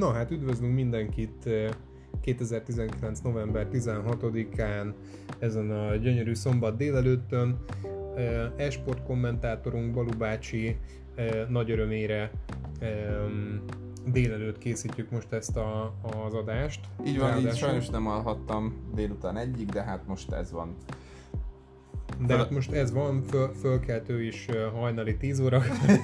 Na hát üdvözlünk mindenkit 2019. november 16-án ezen a gyönyörű szombat délelőttön. Esport kommentátorunk Balu bácsi nagy örömére délelőtt készítjük most ezt a, az adást. Így van, így sajnos nem alhattam délután egyik, de hát most ez van. De hát most ez van, föl, fölkeltő is hajnali 10 óra.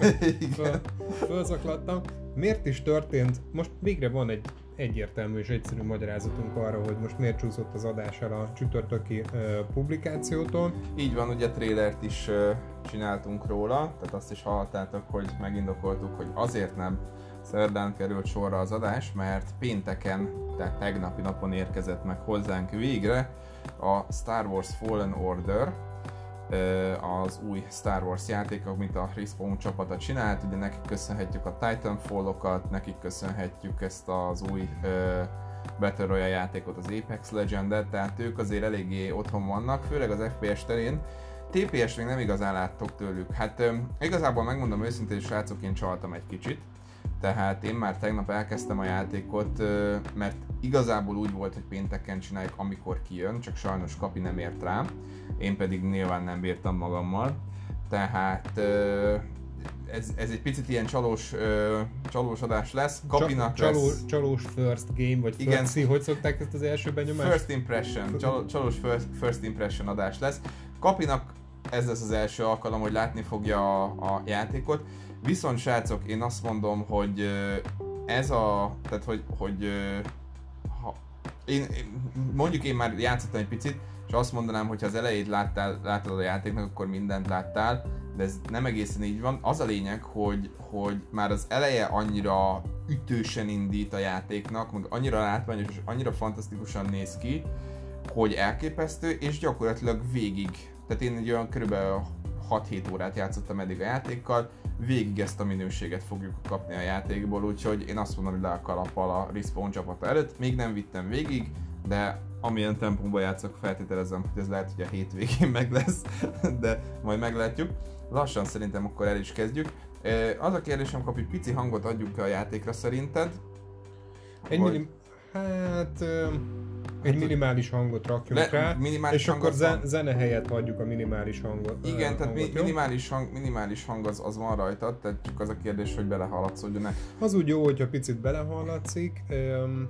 föl, fölzaklattam. Miért is történt? Most végre van egy egyértelmű és egyszerű magyarázatunk arra, hogy most miért csúszott az adás el a csütörtöki uh, publikációtól. Így van, ugye trailert is uh, csináltunk róla, tehát azt is hallottátok, hogy megindokoltuk, hogy azért nem szerdán került sorra az adás, mert pénteken, tehát tegnapi napon érkezett meg hozzánk végre a Star Wars Fallen Order, az új Star Wars játék, amit a Respawn csapata csinált, ugye nekik köszönhetjük a Titanfall-okat, nekik köszönhetjük ezt az új Battle Royale játékot, az Apex Legend-et, tehát ők azért eléggé otthon vannak, főleg az FPS terén. TPS még nem igazán láttok tőlük. Hát igazából megmondom őszintén, srácok, én csaltam egy kicsit. Tehát én már tegnap elkezdtem a játékot, mert igazából úgy volt, hogy pénteken csináljuk, amikor kijön, csak sajnos Kapi nem ért rá, én pedig nyilván nem bírtam magammal. Tehát ez, ez egy picit ilyen csalós, csalós adás lesz. Kapinak Csaló, lesz... Csalós first game, vagy Igen. first hogy szokták ezt az első benyomást? First impression, csalós first, first impression adás lesz. Kapinak ez lesz az első alkalom, hogy látni fogja a, a játékot. Viszont srácok, én azt mondom, hogy ez a, tehát hogy, hogy ha, én, mondjuk én már játszottam egy picit, és azt mondanám, hogy ha az elejét láttál, láttad a játéknak, akkor mindent láttál, de ez nem egészen így van. Az a lényeg, hogy, hogy már az eleje annyira ütősen indít a játéknak, meg annyira látványos és annyira fantasztikusan néz ki, hogy elképesztő, és gyakorlatilag végig, tehát én egy olyan körülbelül 6-7 órát játszottam eddig a játékkal, végig ezt a minőséget fogjuk kapni a játékból, úgyhogy én azt mondom, hogy le a kalappal a Respawn csapata előtt. Még nem vittem végig, de amilyen tempóban játszok, feltételezem, hogy ez lehet, hogy a hétvégén meg lesz, de majd meglátjuk. Lassan szerintem akkor el is kezdjük. Az a kérdésem, hogy pici hangot adjuk a játékra szerinted? Egy vagy... Hát egy minimális hangot rakjunk Le, rá, minimális és akkor zen, zene helyett hagyjuk a minimális hangot. Igen, uh, tehát hangot, minimális, hang, minimális hang az, az van rajta, tehát csak az a kérdés, hogy belehaladszódjon-e. Az úgy jó, hogyha picit belehallatszik. Um,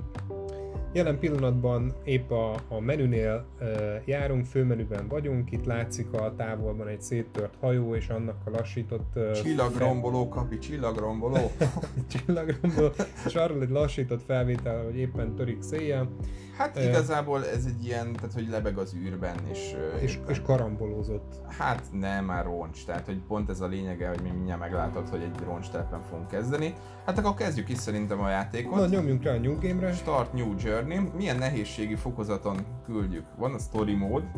Jelen pillanatban épp a, a menünél e, járunk, főmenüben vagyunk, itt látszik a távolban egy széttört hajó, és annak a lassított... E, csillagromboló, kapi, csillagromboló. csillagromboló, és arról egy lassított felvétel, hogy éppen törik széjjel. Hát igazából ez egy ilyen, tehát hogy lebeg az űrben, és... És, és karambolózott. Hát nem, már roncs, tehát hogy pont ez a lényege, hogy mi mindjárt meglátod, hogy egy roncs telepen fogunk kezdeni. Hát akkor kezdjük is szerintem a játékot. Na nyomjunk rá a New Game-re. Start New Journey. Milyen nehézségi fokozaton küldjük? Van a Story Mode,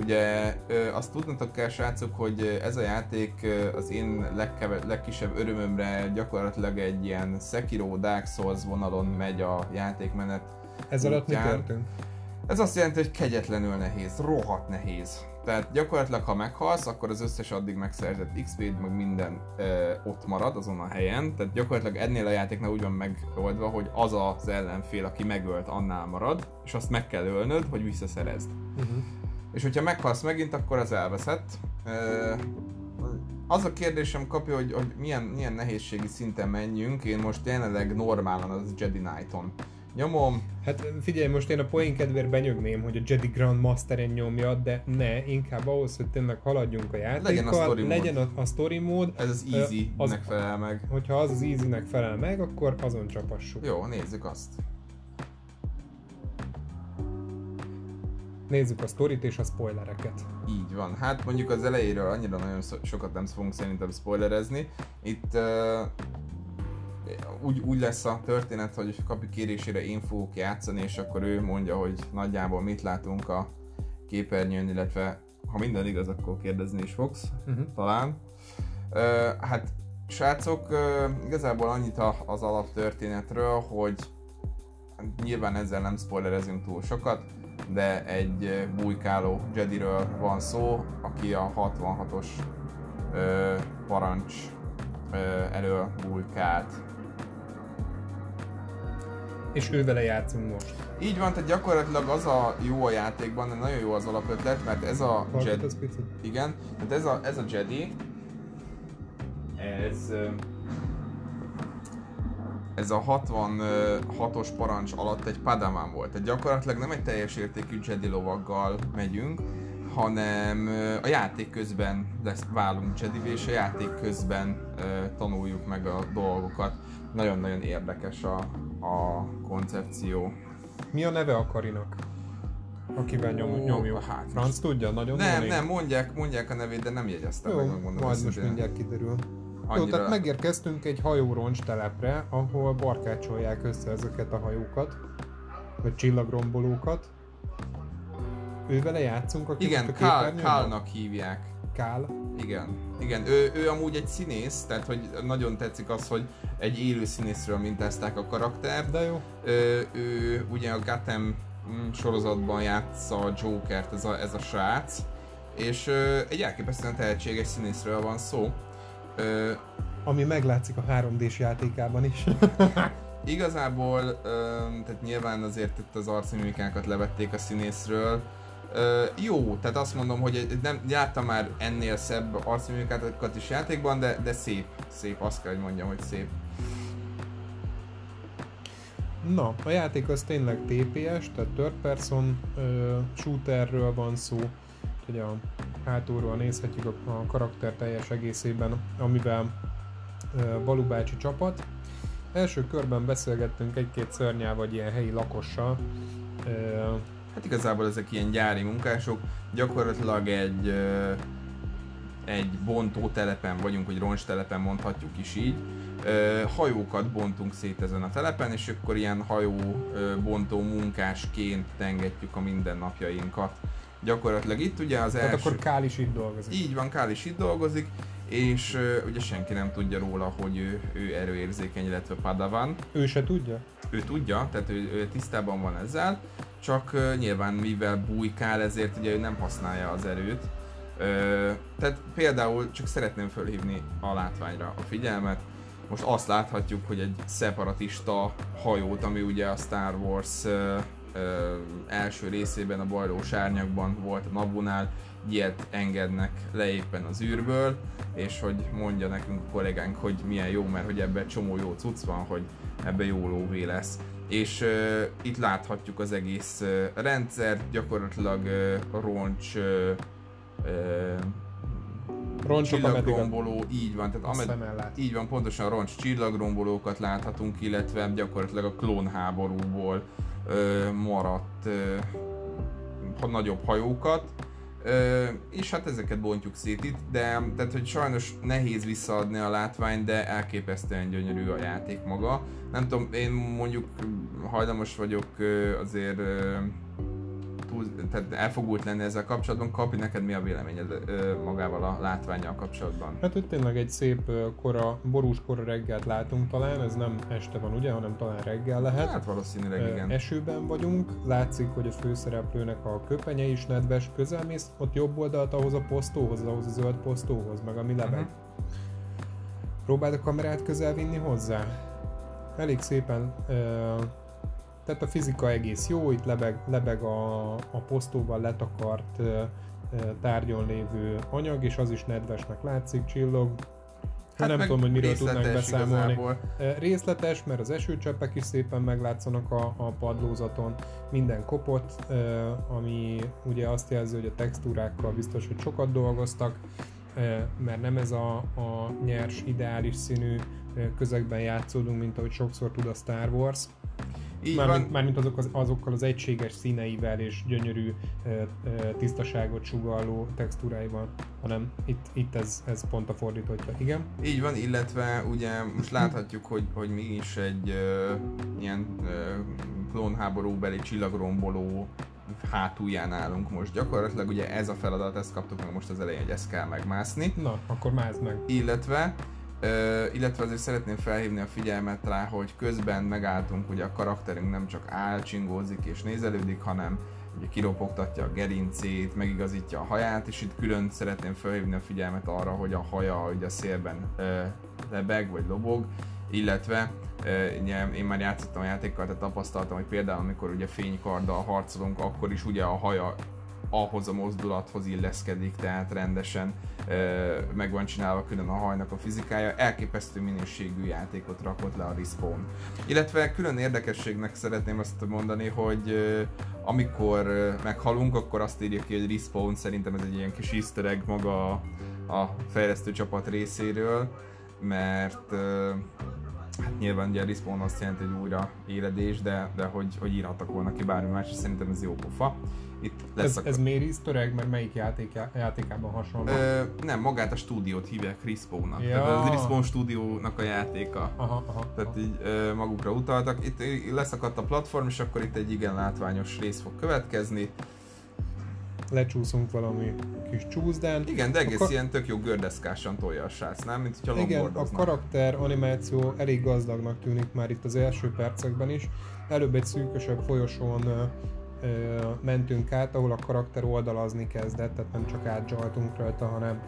Ugye azt tudnatok kell, srácok, hogy ez a játék az én legkeve, legkisebb örömömre gyakorlatilag egy ilyen Sekiro Dark Souls vonalon megy a játékmenet ez alatt mi történt? Ez azt jelenti, hogy kegyetlenül nehéz, rohadt nehéz. Tehát gyakorlatilag, ha meghalsz, akkor az összes addig megszerzett XP-d, meg minden ö, ott marad azon a helyen. Tehát gyakorlatilag ennél a játéknál úgy van megoldva, hogy az az ellenfél, aki megölt, annál marad, és azt meg kell ölnöd, hogy visszaszerezd. Uh-huh. És hogyha meghalsz megint, akkor az elveszett. Ö, az a kérdésem kapja, hogy, hogy milyen, milyen nehézségi szinten menjünk. Én most jelenleg normálan az Jedi Knight-on nyomom. Hát figyelj, most én a poén kedvéért benyögném, hogy a Jedi Grand Masteren nyomja, de ne, inkább ahhoz, hogy tényleg haladjunk a játékkal, legyen a story legyen a, a story mód. Ez az easy-nek felel meg. Hogyha az az easy-nek felel meg, akkor azon csapassuk. Jó, nézzük azt. Nézzük a sztorit és a spoilereket. Így van. Hát mondjuk az elejéről annyira nagyon sokat nem fogunk szerintem spoilerezni. Itt uh, úgy, úgy lesz a történet, hogy kapi kérésére én fogok játszani, és akkor ő mondja, hogy nagyjából mit látunk a képernyőn, illetve ha minden igaz, akkor kérdezni is fogsz, uh-huh. talán. Uh, hát srácok, uh, igazából annyit az alaptörténetről, hogy nyilván ezzel nem spoilerezünk túl sokat, de egy bujkáló Jediről van szó, aki a 66-os uh, parancs uh, elől bujkált És ő vele játszunk most. Így van, tehát gyakorlatilag az a jó a játékban, de nagyon jó az alapötlet, mert ez a Jedi... Igen, tehát ez a, ez a Jedi, ez ez a 66-os parancs alatt egy padawan volt. Tehát gyakorlatilag nem egy teljes értékű Jedi lovaggal megyünk, hanem a játék közben lesz, válunk jedi és a játék közben tanuljuk meg a dolgokat. Nagyon-nagyon érdekes a, a koncepció. Mi a neve a Karinak? Akivel nyom, nyomjuk. Hát, Franz tudja? Nagyon Nem, nem, mondják, mondják a nevét, de nem jegyeztem Jó, meg, megmondom. Majd most mindjárt kiderül. Annyira... Jó, tehát megérkeztünk egy hajóroncs telepre, ahol barkácsolják össze ezeket a hajókat, vagy csillagrombolókat. Ővele játszunk, aki Igen, Kál, Kálnak hívják. Kál? Igen. Igen, ő, ő amúgy egy színész, tehát hogy nagyon tetszik az, hogy egy élő színészről mintázták a karaktert. De jó. Ő, ő ugye a Gotham mm, sorozatban játsza a Jokert, ez a, ez a srác, és ö, egy elképesztően tehetséges színészről van szó. Ö, Ami meglátszik a 3D-s játékában is. igazából, ö, tehát nyilván azért itt az arcmimikákat levették a színészről, ö, jó, tehát azt mondom, hogy nem láttam már ennél szebb arcmimikákat is játékban, de, de szép, szép, azt kell, hogy mondjam, hogy szép. Na, a játék az tényleg TPS, tehát third person ö, shooterről van szó, hogy a hátulról nézhetjük a, a karakter teljes egészében, amivel Balú bácsi csapat. Első körben beszélgettünk egy-két szörnyel vagy ilyen helyi lakossal. Hát igazából ezek ilyen gyári munkások, gyakorlatilag egy egy bontó telepen vagyunk, vagy roncs telepen mondhatjuk is így. Hajókat bontunk szét ezen a telepen, és akkor ilyen hajó bontó munkásként tengetjük a mindennapjainkat gyakorlatilag itt ugye az első... Tehát akkor Kál is itt dolgozik. Így van, Kál is itt dolgozik, és uh, ugye senki nem tudja róla, hogy ő, ő erőérzékeny, illetve padavan. Ő se tudja? Ő tudja, tehát ő, ő tisztában van ezzel, csak uh, nyilván mivel bújkál, ezért ugye ő nem használja az erőt. Uh, tehát például csak szeretném fölhívni a látványra a figyelmet, most azt láthatjuk, hogy egy szeparatista hajót, ami ugye a Star Wars ö, első részében a bajlós árnyakban volt a Nabunál, ilyet engednek le éppen az űrből, és hogy mondja nekünk a kollégánk, hogy milyen jó, mert hogy ebben csomó jó cucc van, hogy ebbe jó lóvé lesz. És uh, itt láthatjuk az egész uh, rendszert, gyakorlatilag uh, roncs uh, uh, csillagromboló, így van, tehát amed, így van, pontosan roncs csillagrombolókat láthatunk, illetve gyakorlatilag a klónháborúból ö, maradt ö, nagyobb hajókat, Ö, és hát ezeket bontjuk szét itt, de tehát, hogy sajnos nehéz visszaadni a látványt, de elképesztően gyönyörű a játék maga. Nem tudom, én mondjuk hajlamos vagyok azért túl, tehát elfogult lenni ezzel kapcsolatban. Kapi, neked mi a véleményed ö, magával a látványjal kapcsolatban? Hát itt tényleg egy szép kora, borús kora reggelt látunk talán, ez nem este van ugye, hanem talán reggel lehet. Hát valószínűleg igen. Esőben vagyunk, látszik, hogy a főszereplőnek a köpenye is nedves, közelmész ott jobb oldalt ahhoz a posztóhoz, ahhoz a zöld posztóhoz, meg ami lebeg. Uh-huh. Próbáld a kamerát közel vinni hozzá. Elég szépen uh, tehát a fizika egész jó, itt lebeg, lebeg a, a posztóval letakart tárgyon lévő anyag, és az is nedvesnek látszik, csillog. Hát nem tudom, hogy miről tudnánk beszámolni. Igazából. Részletes, mert az esőcseppek is szépen meglátszanak a, a padlózaton, minden kopott, ami ugye azt jelzi, hogy a textúrákkal biztos, hogy sokat dolgoztak, mert nem ez a, a nyers, ideális színű közegben játszódunk, mint ahogy sokszor tud a Star Wars, így mármint, van. mármint azok az, azokkal az egységes színeivel és gyönyörű tisztaságot sugalló textúráival, hanem itt, itt ez, ez pont a fordítottja, igen? Így van, illetve ugye most láthatjuk, hogy, hogy mi is egy uh, ilyen uh, klónháborúbeli csillagromboló hátulján állunk most. Gyakorlatilag ugye ez a feladat, ezt kaptuk meg most az elején, hogy ezt kell megmászni. Na, akkor mázd meg. Illetve Illetve azért szeretném felhívni a figyelmet rá, hogy közben megálltunk, ugye a karakterünk nem csak áll, és nézelődik, hanem ugye kiropogtatja a gerincét, megigazítja a haját, és itt külön szeretném felhívni a figyelmet arra, hogy a haja ugye a szélben uh, lebeg vagy lobog, illetve én már játszottam a játékkal, tehát tapasztaltam, hogy például amikor ugye fénykarddal harcolunk, akkor is ugye a haja ahhoz a mozdulathoz illeszkedik, tehát rendesen meg van csinálva külön a hajnak a fizikája, elképesztő minőségű játékot rakott le a Respawn. Illetve külön érdekességnek szeretném azt mondani, hogy amikor meghalunk, akkor azt írja ki, hogy Respawn, szerintem ez egy ilyen kis easter egg maga a fejlesztő csapat részéről, mert hát nyilván ugye a Respawn azt jelenti, hogy újra éledés, de, de hogy, hogy írhattak volna ki bármi más, és szerintem ez jó pofa. Itt lesz ez, a... ez miért easter mert melyik játék, játékában hasonló? Ö, nem, magát a stúdiót hívják Respawn-nak. Ja. Tehát a Respawn stúdiónak a játéka. Aha, aha, Tehát aha. így ö, magukra utaltak. Itt leszakadt a platform, és akkor itt egy igen látványos rész fog következni lecsúszunk valami kis csúszdán. Igen, de egész ka- ilyen tök jó gördeszkásan tolja a srác, nem? Mint hogyha Igen, a karakter animáció elég gazdagnak tűnik már itt az első percekben is. Előbb egy szűkösebb folyosón ö, ö, mentünk át, ahol a karakter oldalazni kezdett, tehát nem csak átzsaltunk rajta, hanem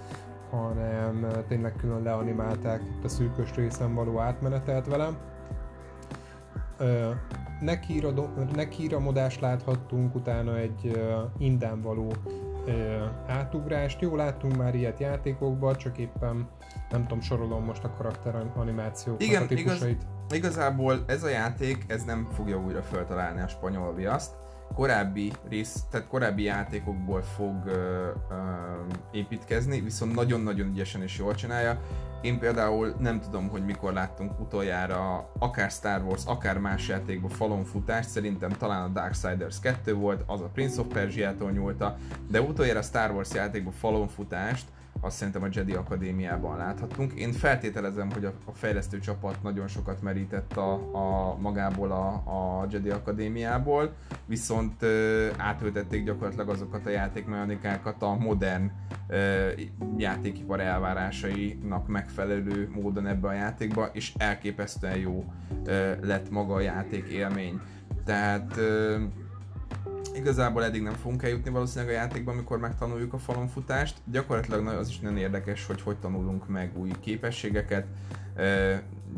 hanem tényleg külön leanimálták a szűkös részen való átmenetet velem nekiíramodást láthattunk, utána egy indán való átugrást. Jó, láttunk már ilyet játékokban, csak éppen nem tudom, sorolom most a karakter animációkat, Igen, a típusait. Igaz, igazából ez a játék, ez nem fogja újra feltalálni a spanyol viaszt. Korábbi rész, tehát korábbi játékokból fog uh, uh, építkezni, viszont nagyon-nagyon ügyesen és jól csinálja. Én például nem tudom, hogy mikor láttunk utoljára akár Star Wars, akár más játékban falon futást, szerintem talán a Darksiders 2 volt, az a Prince of Persia-tól nyúlta, de utoljára Star Wars játékban falon futást, azt szerintem a Jedi Akadémiában láthattunk. Én feltételezem, hogy a, a fejlesztő csapat nagyon sokat merített a, a magából a, a Jedi Akadémiából, viszont ö, átültették gyakorlatilag azokat a játékmechanikákat a modern ö, játékipar elvárásainak megfelelő módon ebbe a játékba, és elképesztően jó ö, lett maga a játék élmény. Tehát ö, Igazából eddig nem fogunk eljutni valószínűleg a játékban, amikor megtanuljuk a falonfutást. Gyakorlatilag az is nagyon érdekes, hogy hogy tanulunk meg új képességeket.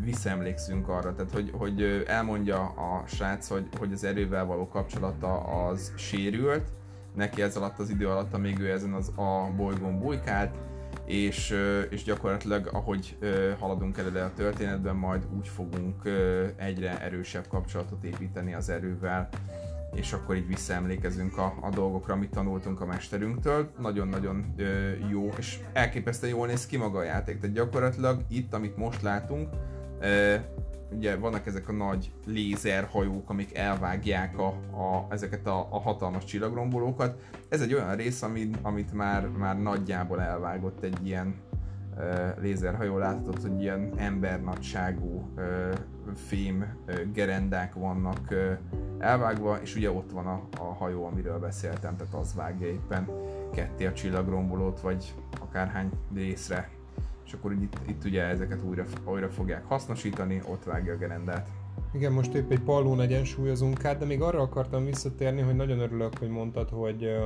Visszaemlékszünk arra, tehát hogy, hogy elmondja a srác, hogy, hogy az erővel való kapcsolata az sérült, neki ez alatt az idő alatt, amíg ő ezen az a bolygón bujkált, és, és gyakorlatilag ahogy haladunk előre a történetben, majd úgy fogunk egyre erősebb kapcsolatot építeni az erővel, és akkor így visszaemlékezünk a, a dolgokra, amit tanultunk a mesterünktől. Nagyon-nagyon ö, jó, és elképesztően jól néz ki maga a játék. Tehát gyakorlatilag itt, amit most látunk, ö, ugye vannak ezek a nagy lézerhajók, amik elvágják a, a, ezeket a, a hatalmas csillagrombolókat. Ez egy olyan rész, amit, amit már, már nagyjából elvágott egy ilyen lézerhajó láthatod, hogy ilyen embernagyságú fém gerendák vannak elvágva, és ugye ott van a, a hajó, amiről beszéltem, tehát az vágja éppen ketté a csillagrombolót, vagy akárhány részre. És akkor itt, itt ugye ezeket újra, újra fogják hasznosítani, ott vágja a gerendát. Igen, most épp egy pallón egyensúlyozunk át, de még arra akartam visszatérni, hogy nagyon örülök, hogy mondtad, hogy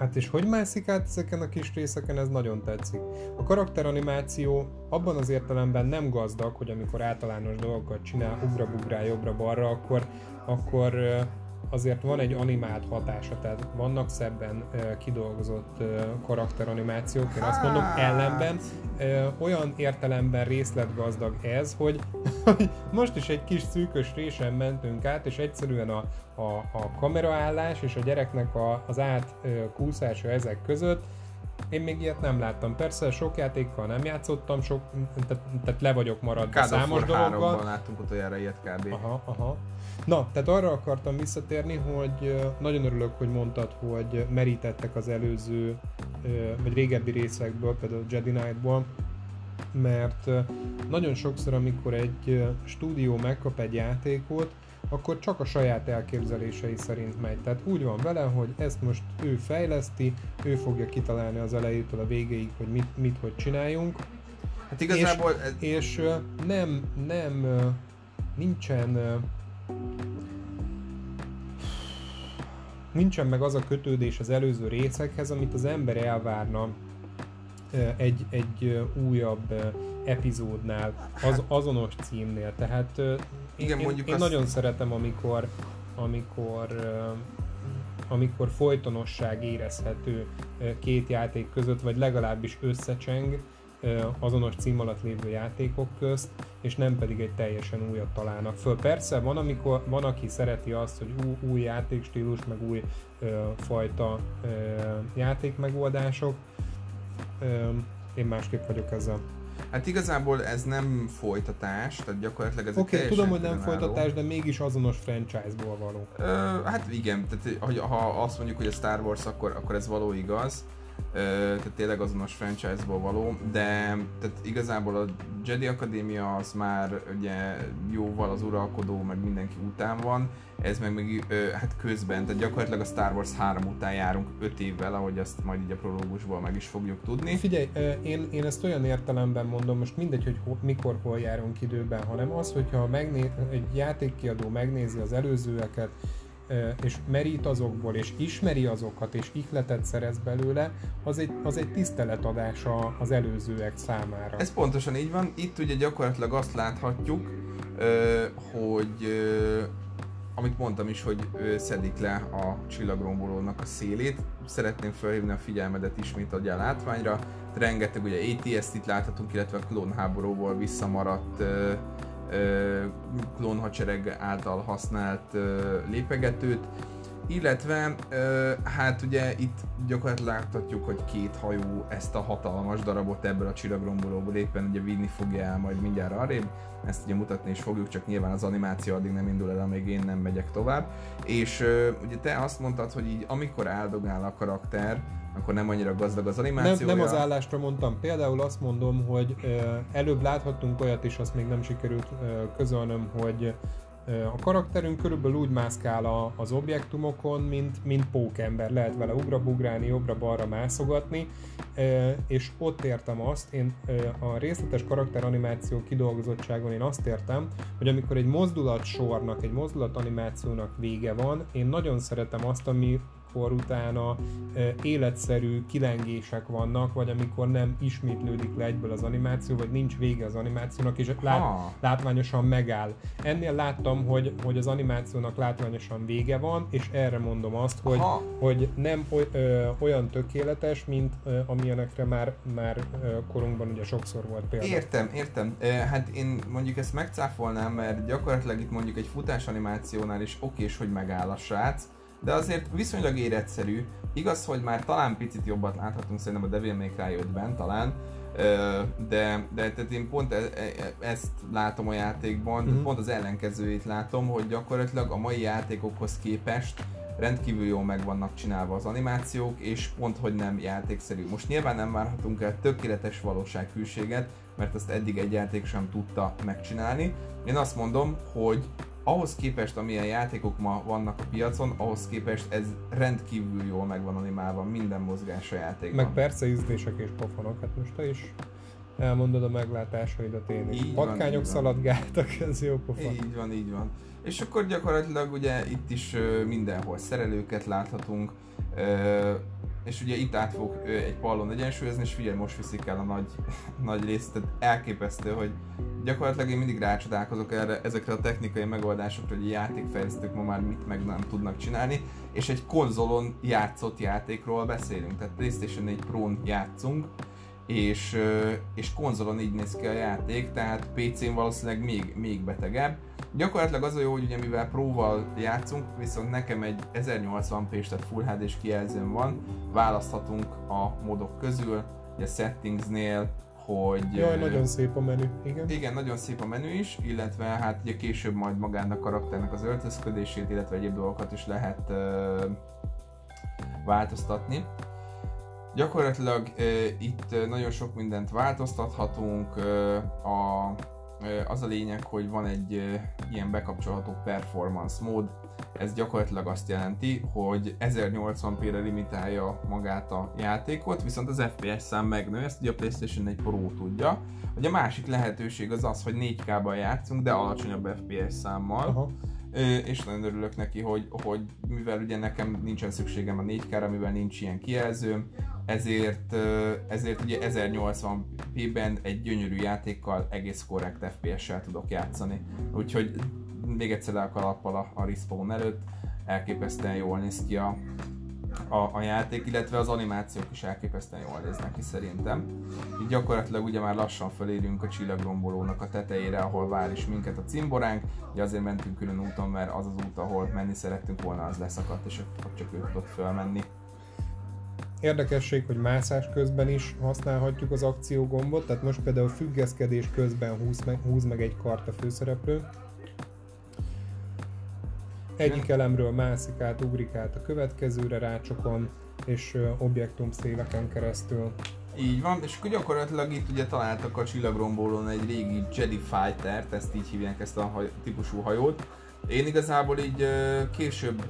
Hát és hogy mászik át ezeken a kis részeken, ez nagyon tetszik. A karakteranimáció abban az értelemben nem gazdag, hogy amikor általános dolgokat csinál, ugra-bugrál jobbra-balra, akkor, akkor azért van egy animált hatása, tehát vannak szebben kidolgozott karakteranimációk, én azt mondom, ellenben uh, olyan értelemben részletgazdag ez, hogy, hogy most is egy kis szűkös résen mentünk át, és egyszerűen a, a, a kameraállás és a gyereknek a, az átkúszása ezek között én még ilyet nem láttam. Persze sok játékkal nem játszottam, sok, tehát, tehát le vagyok maradva számos dologgal. láttunk utoljára ilyet kb. Aha, aha. Na, tehát arra akartam visszatérni, hogy nagyon örülök, hogy mondtad, hogy merítettek az előző, vagy régebbi részekből, például Jedi Knight-ból, mert nagyon sokszor, amikor egy stúdió megkap egy játékot, akkor csak a saját elképzelései szerint megy. Tehát úgy van vele, hogy ezt most ő fejleszti, ő fogja kitalálni az elejétől a végéig, hogy mit, mit hogy csináljunk. Hát igazából... És, ez... és nem, nem, nincsen nincsen meg az a kötődés az előző részekhez, amit az ember elvárna egy, egy újabb epizódnál, az, azonos címnél. Tehát Igen, én, mondjuk én azt... nagyon szeretem, amikor, amikor amikor folytonosság érezhető két játék között, vagy legalábbis összecseng azonos cím alatt lévő játékok közt, és nem pedig egy teljesen újat találnak föl. Persze van, amikor, van aki szereti azt, hogy új, új játékstílus, meg új ö, fajta ö, játékmegoldások. Ö, én másképp vagyok ezzel. Hát igazából ez nem folytatás, tehát gyakorlatilag ez Oké, okay, tudom, hogy nem folytatás, de mégis azonos franchise-ból való. Ö, hát igen, tehát ha azt mondjuk, hogy a Star Wars, akkor, akkor ez való igaz tehát tényleg azonos franchise-ból való, de tehát igazából a Jedi Akadémia az már ugye jóval az uralkodó, meg mindenki után van, ez meg még hát közben, tehát gyakorlatilag a Star Wars 3 után járunk 5 évvel, ahogy azt majd így a prológusból meg is fogjuk tudni. Figyelj, én, én ezt olyan értelemben mondom, most mindegy, hogy ho, mikor, hol járunk időben, hanem az, hogyha megné, egy játékkiadó megnézi az előzőeket, és merít azokból, és ismeri azokat, és ihletet szerez belőle, az egy, az egy tiszteletadás az előzőek számára. Ez pontosan így van. Itt ugye gyakorlatilag azt láthatjuk, hogy amit mondtam is, hogy szedik le a csillagrombolónak a szélét. Szeretném felhívni a figyelmedet ismét a látványra. Rengeteg ugye ATS-t láthatunk, illetve a klónháborúból visszamaradt klónhadsereg által használt lépegetőt, illetve hát ugye itt gyakorlatilag láthatjuk, hogy két hajó ezt a hatalmas darabot ebből a csillagrombolóból éppen ugye vinni fogja el majd mindjárt arrébb, ezt ugye mutatni is fogjuk, csak nyilván az animáció addig nem indul el, amíg én nem megyek tovább. És ugye te azt mondtad, hogy így amikor áldogál a karakter, akkor nem annyira gazdag az animáció. Nem, nem az állásra mondtam. Például azt mondom, hogy előbb láthattunk olyat is, azt még nem sikerült közölnöm, hogy a karakterünk körülbelül úgy mászkál a, az objektumokon, mint, mint pókember. Lehet vele ugrabugrálni, jobbra-balra mászogatni, és ott értem azt, én a részletes karakteranimáció kidolgozottságon én azt értem, hogy amikor egy mozdulat sornak, egy mozdulat animációnak vége van, én nagyon szeretem azt, ami amikor utána életszerű kilengések vannak, vagy amikor nem ismétlődik le egyből az animáció, vagy nincs vége az animációnak, és lát, látványosan megáll. Ennél láttam, hogy, hogy az animációnak látványosan vége van, és erre mondom azt, hogy, hogy nem oly, ö, olyan tökéletes, mint ö, amilyenekre már, már ö, korunkban ugye sokszor volt példa. Értem, értem. Hát én mondjuk ezt megcáfolnám, mert gyakorlatilag itt mondjuk egy futás animációnál is okés, hogy megáll a srác, de azért viszonylag életszerű. Igaz, hogy már talán picit jobbat láthatunk szerintem a Devil May Cry 5-ben talán, de, de tehát én pont e, e, ezt látom a játékban, mm-hmm. pont az ellenkezőjét látom, hogy gyakorlatilag a mai játékokhoz képest rendkívül jól meg vannak csinálva az animációk, és pont hogy nem játékszerű. Most nyilván nem várhatunk el tökéletes valósághűséget, mert ezt eddig egy játék sem tudta megcsinálni. Én azt mondom, hogy ahhoz képest, amilyen játékok ma vannak a piacon, ahhoz képest ez rendkívül jól meg van animálva minden mozgás a játékban. Meg persze ízlések és pofonok, hát most te is elmondod a meglátásaidat én is. Így Patkányok van, szaladgáltak, ez jó pofon. Így van, így van. És akkor gyakorlatilag ugye itt is mindenhol szerelőket láthatunk, és ugye itt át fog egy pallon egyensúlyozni, és figyelj, most viszik el a nagy, nagy részt, tehát elképesztő, hogy gyakorlatilag én mindig rácsodálkozok erre, ezekre a technikai megoldásokra, hogy játékfejlesztők ma már mit meg nem tudnak csinálni, és egy konzolon játszott játékról beszélünk, tehát PlayStation 4 Pro-n játszunk, és, és konzolon így néz ki a játék, tehát PC-n valószínűleg még, még betegebb. Gyakorlatilag az a jó, hogy ugye mivel Pro-val játszunk, viszont nekem egy 1080p-s, tehát Full HD-s kijelzőm van, választhatunk a modok közül, ugye settingsnél, hogy... Jaj, nagyon szép a menü, igen. Igen, nagyon szép a menü is, illetve hát ugye később majd magának a karakternek az öltözködését, illetve egyéb dolgokat is lehet uh, változtatni. Gyakorlatilag uh, itt nagyon sok mindent változtathatunk, uh, a, az a lényeg, hogy van egy ilyen bekapcsolható performance mód, ez gyakorlatilag azt jelenti, hogy 1080p-re limitálja magát a játékot, viszont az FPS szám megnő, ezt ugye a PlayStation 4 Pro tudja. Ugye a másik lehetőség az az, hogy 4K-ban játszunk, de alacsonyabb FPS számmal. Aha és nagyon örülök neki, hogy, hogy mivel ugye nekem nincsen szükségem a 4K-ra, mivel nincs ilyen kijelzőm, ezért, ezért ugye 1080p-ben egy gyönyörű játékkal egész korrekt FPS-sel tudok játszani. Úgyhogy még egyszer le a kalappal a, a respawn előtt, elképesztően jól néz ki a, a, a játék, illetve az animációk is elképesztően jól néznek ki szerintem. Így gyakorlatilag ugye már lassan fölérünk a csillagrombolónak a tetejére, ahol vár is minket a cimboránk. Ugye azért mentünk külön úton, mert az az út, ahol menni szerettünk volna, az leszakadt, és ott csak ő tudott fölmenni. Érdekesség, hogy mászás közben is használhatjuk az akció gombot, tehát most például függeszkedés közben húz meg, húz meg egy kart a főszereplő. Egyik elemről mászik át, ugrik át a következőre rácsokon, és objektum széleken keresztül. Így van, és akkor gyakorlatilag itt ugye találtak a csillagrombolón egy régi Jedi fighter ezt így hívják ezt a haj, típusú hajót. Én igazából így később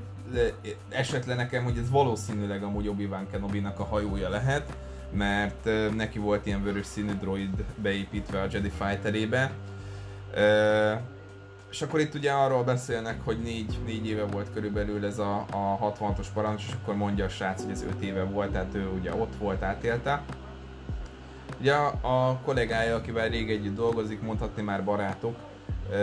esett le nekem, hogy ez valószínűleg amúgy Obi-Wan kenobi a hajója lehet, mert neki volt ilyen vörös színű droid beépítve a Jedi Fighterébe. És akkor itt ugye arról beszélnek, hogy négy, négy éve volt körülbelül ez a, a 66-os parancs, és akkor mondja a srác, hogy ez 5 éve volt, tehát ő ugye ott volt, átélte. Ugye a, a kollégája, akivel rég együtt dolgozik, mondhatni már barátok, Uh,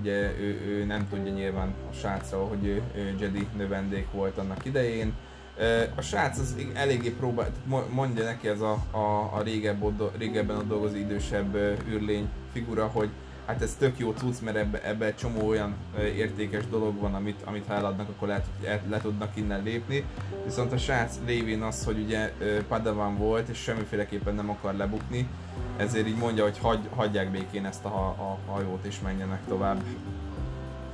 ugye ő, ő nem tudja nyilván a srácról, hogy ő, ő Jedi növendék volt annak idején. Uh, a srác az eléggé próbál, mondja neki ez a, a, a régebb, régebben ott dolgozó idősebb űrlény figura, hogy hát ez tök jó cucc, mert ebbe, ebbe egy csomó olyan értékes dolog van, amit, amit ha eladnak, akkor lehet, hogy le, tudnak innen lépni. Viszont a srác lévén az, hogy ugye Padawan volt, és semmiféleképpen nem akar lebukni, ezért így mondja, hogy hagy, hagyják békén ezt a, a hajót és menjenek tovább.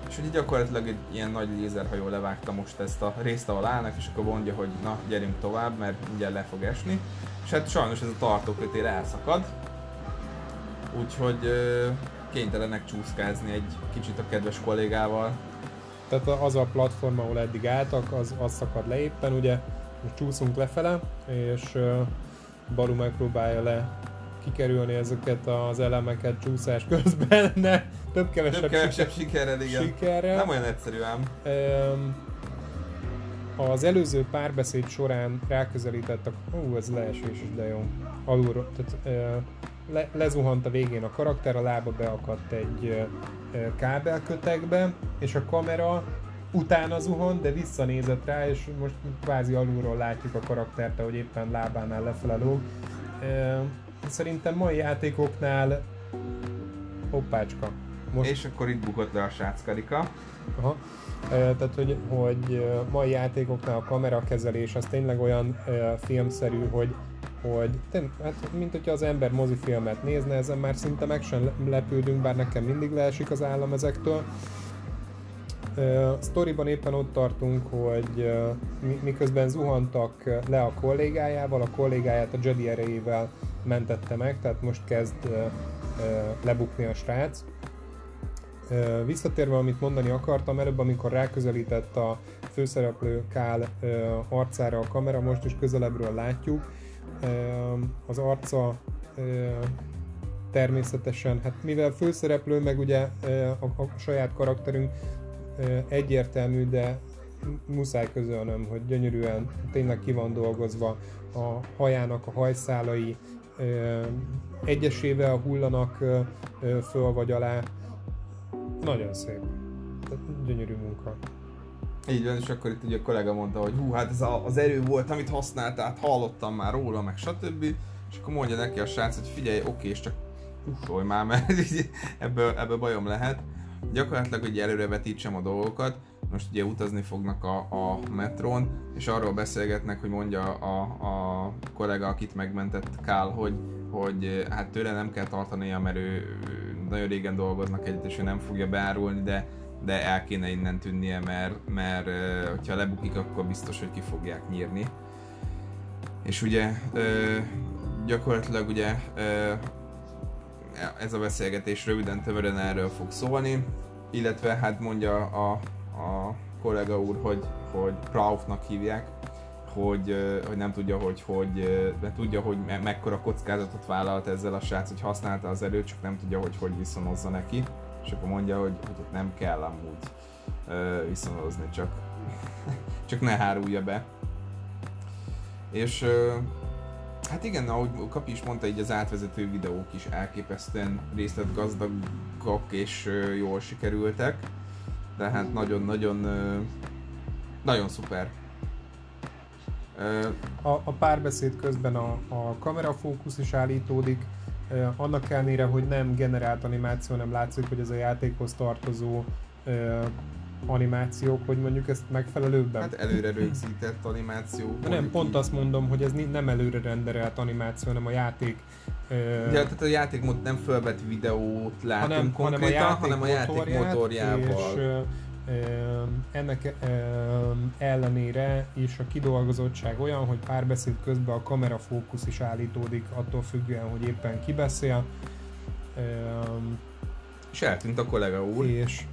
És ugye gyakorlatilag egy ilyen nagy lézerhajó levágta most ezt a részt, ahol állnak, és akkor mondja, hogy na, gyerünk tovább, mert ugye le fog esni. És hát sajnos ez a tartókötél elszakad. Úgyhogy kénytelenek csúszkázni egy kicsit a kedves kollégával. Tehát az a platform, ahol eddig álltak, az, az szakad le éppen, ugye most csúszunk lefele, és Balu megpróbálja le kikerülni ezeket az elemeket csúszás közben, ne több-kevesebb, több kevesebb sikerrel, igen. sikerrel. Nem olyan egyszerű ám. Az előző párbeszéd során ráközelítettek, ó, ez leesés is, de jó, alulról, tehát le, lezuhant a végén a karakter, a lába beakadt egy kábelkötekbe, és a kamera utána zuhant, de visszanézett rá, és most kvázi alulról látjuk a karaktert, hogy éppen lábánál lefele lóg. Szerintem mai játékoknál hoppácska. Most... És akkor itt bukott le a sáckarika. Aha. Tehát, hogy, hogy mai játékoknál a kamerakezelés az tényleg olyan filmszerű, hogy hogy hát, mint hogyha az ember mozifilmet nézne, ezen már szinte meg sem lepődünk, bár nekem mindig leesik az állam ezektől. A sztoriban éppen ott tartunk, hogy miközben zuhantak le a kollégájával, a kollégáját a Jedi erejével mentette meg, tehát most kezd lebukni a srác. Visszatérve, amit mondani akartam, előbb, amikor ráközelített a főszereplő Kál arcára a kamera, most is közelebbről látjuk, az arca természetesen, hát mivel főszereplő, meg ugye a, a saját karakterünk egyértelmű, de muszáj közölnöm, hogy gyönyörűen tényleg ki van dolgozva a hajának a hajszálai, egyesével hullanak föl vagy alá. Nagyon szép. Gyönyörű munka. Így van, és akkor itt ugye a kollega mondta, hogy hú, hát ez a, az erő volt, amit használt, tehát hallottam már róla, meg stb. És akkor mondja neki a srác, hogy figyelj, oké, és csak pussolj már, mert ebből, ebből bajom lehet. Gyakorlatilag, hogy előre vetítsem a dolgokat, most ugye utazni fognak a, a metrón, és arról beszélgetnek, hogy mondja a, a kollega, akit megmentett Kál, hogy, hogy hát tőle nem kell tartania, mert ő, nagyon régen dolgoznak együtt, és ő nem fogja beárulni, de de el kéne innen tűnnie, mert, mert hogyha lebukik, akkor biztos, hogy ki fogják nyírni. És ugye gyakorlatilag ugye ez a beszélgetés röviden tömören erről fog szólni, illetve hát mondja a, a kollega úr, hogy, hogy Praufnak hívják, hogy, hogy nem tudja, hogy, hogy de tudja, hogy me- mekkora kockázatot vállalt ezzel a srác, hogy használta az erőt, csak nem tudja, hogy hogy viszonozza neki és akkor mondja, hogy, hogy nem kell amúgy. ö, viszonozni, csak, csak ne hárulja be. És ö, hát igen, ahogy Kapi is mondta, így az átvezető videók is elképesztően részletgazdagok és ö, jól sikerültek. Tehát nagyon-nagyon ö, nagyon szuper. Ö, A, a párbeszéd közben a, a kamerafókusz is állítódik, annak ellenére, hogy nem generált animáció, nem látszik, hogy ez a játékhoz tartozó animációk, hogy mondjuk ezt megfelelőbben. hát előre rögzített animáció. nem, mondjuk pont így. azt mondom, hogy ez nem előre renderelt animáció, hanem a játék ö, Ja, tehát a játékmód nem fölvett videót látunk hanem, hanem a konkrétan, játék, hanem a játék motorjával. És ennek ellenére is a kidolgozottság olyan, hogy párbeszéd közben a kamerafókusz is állítódik, attól függően, hogy éppen ki beszél. És eltűnt a kollega úr. és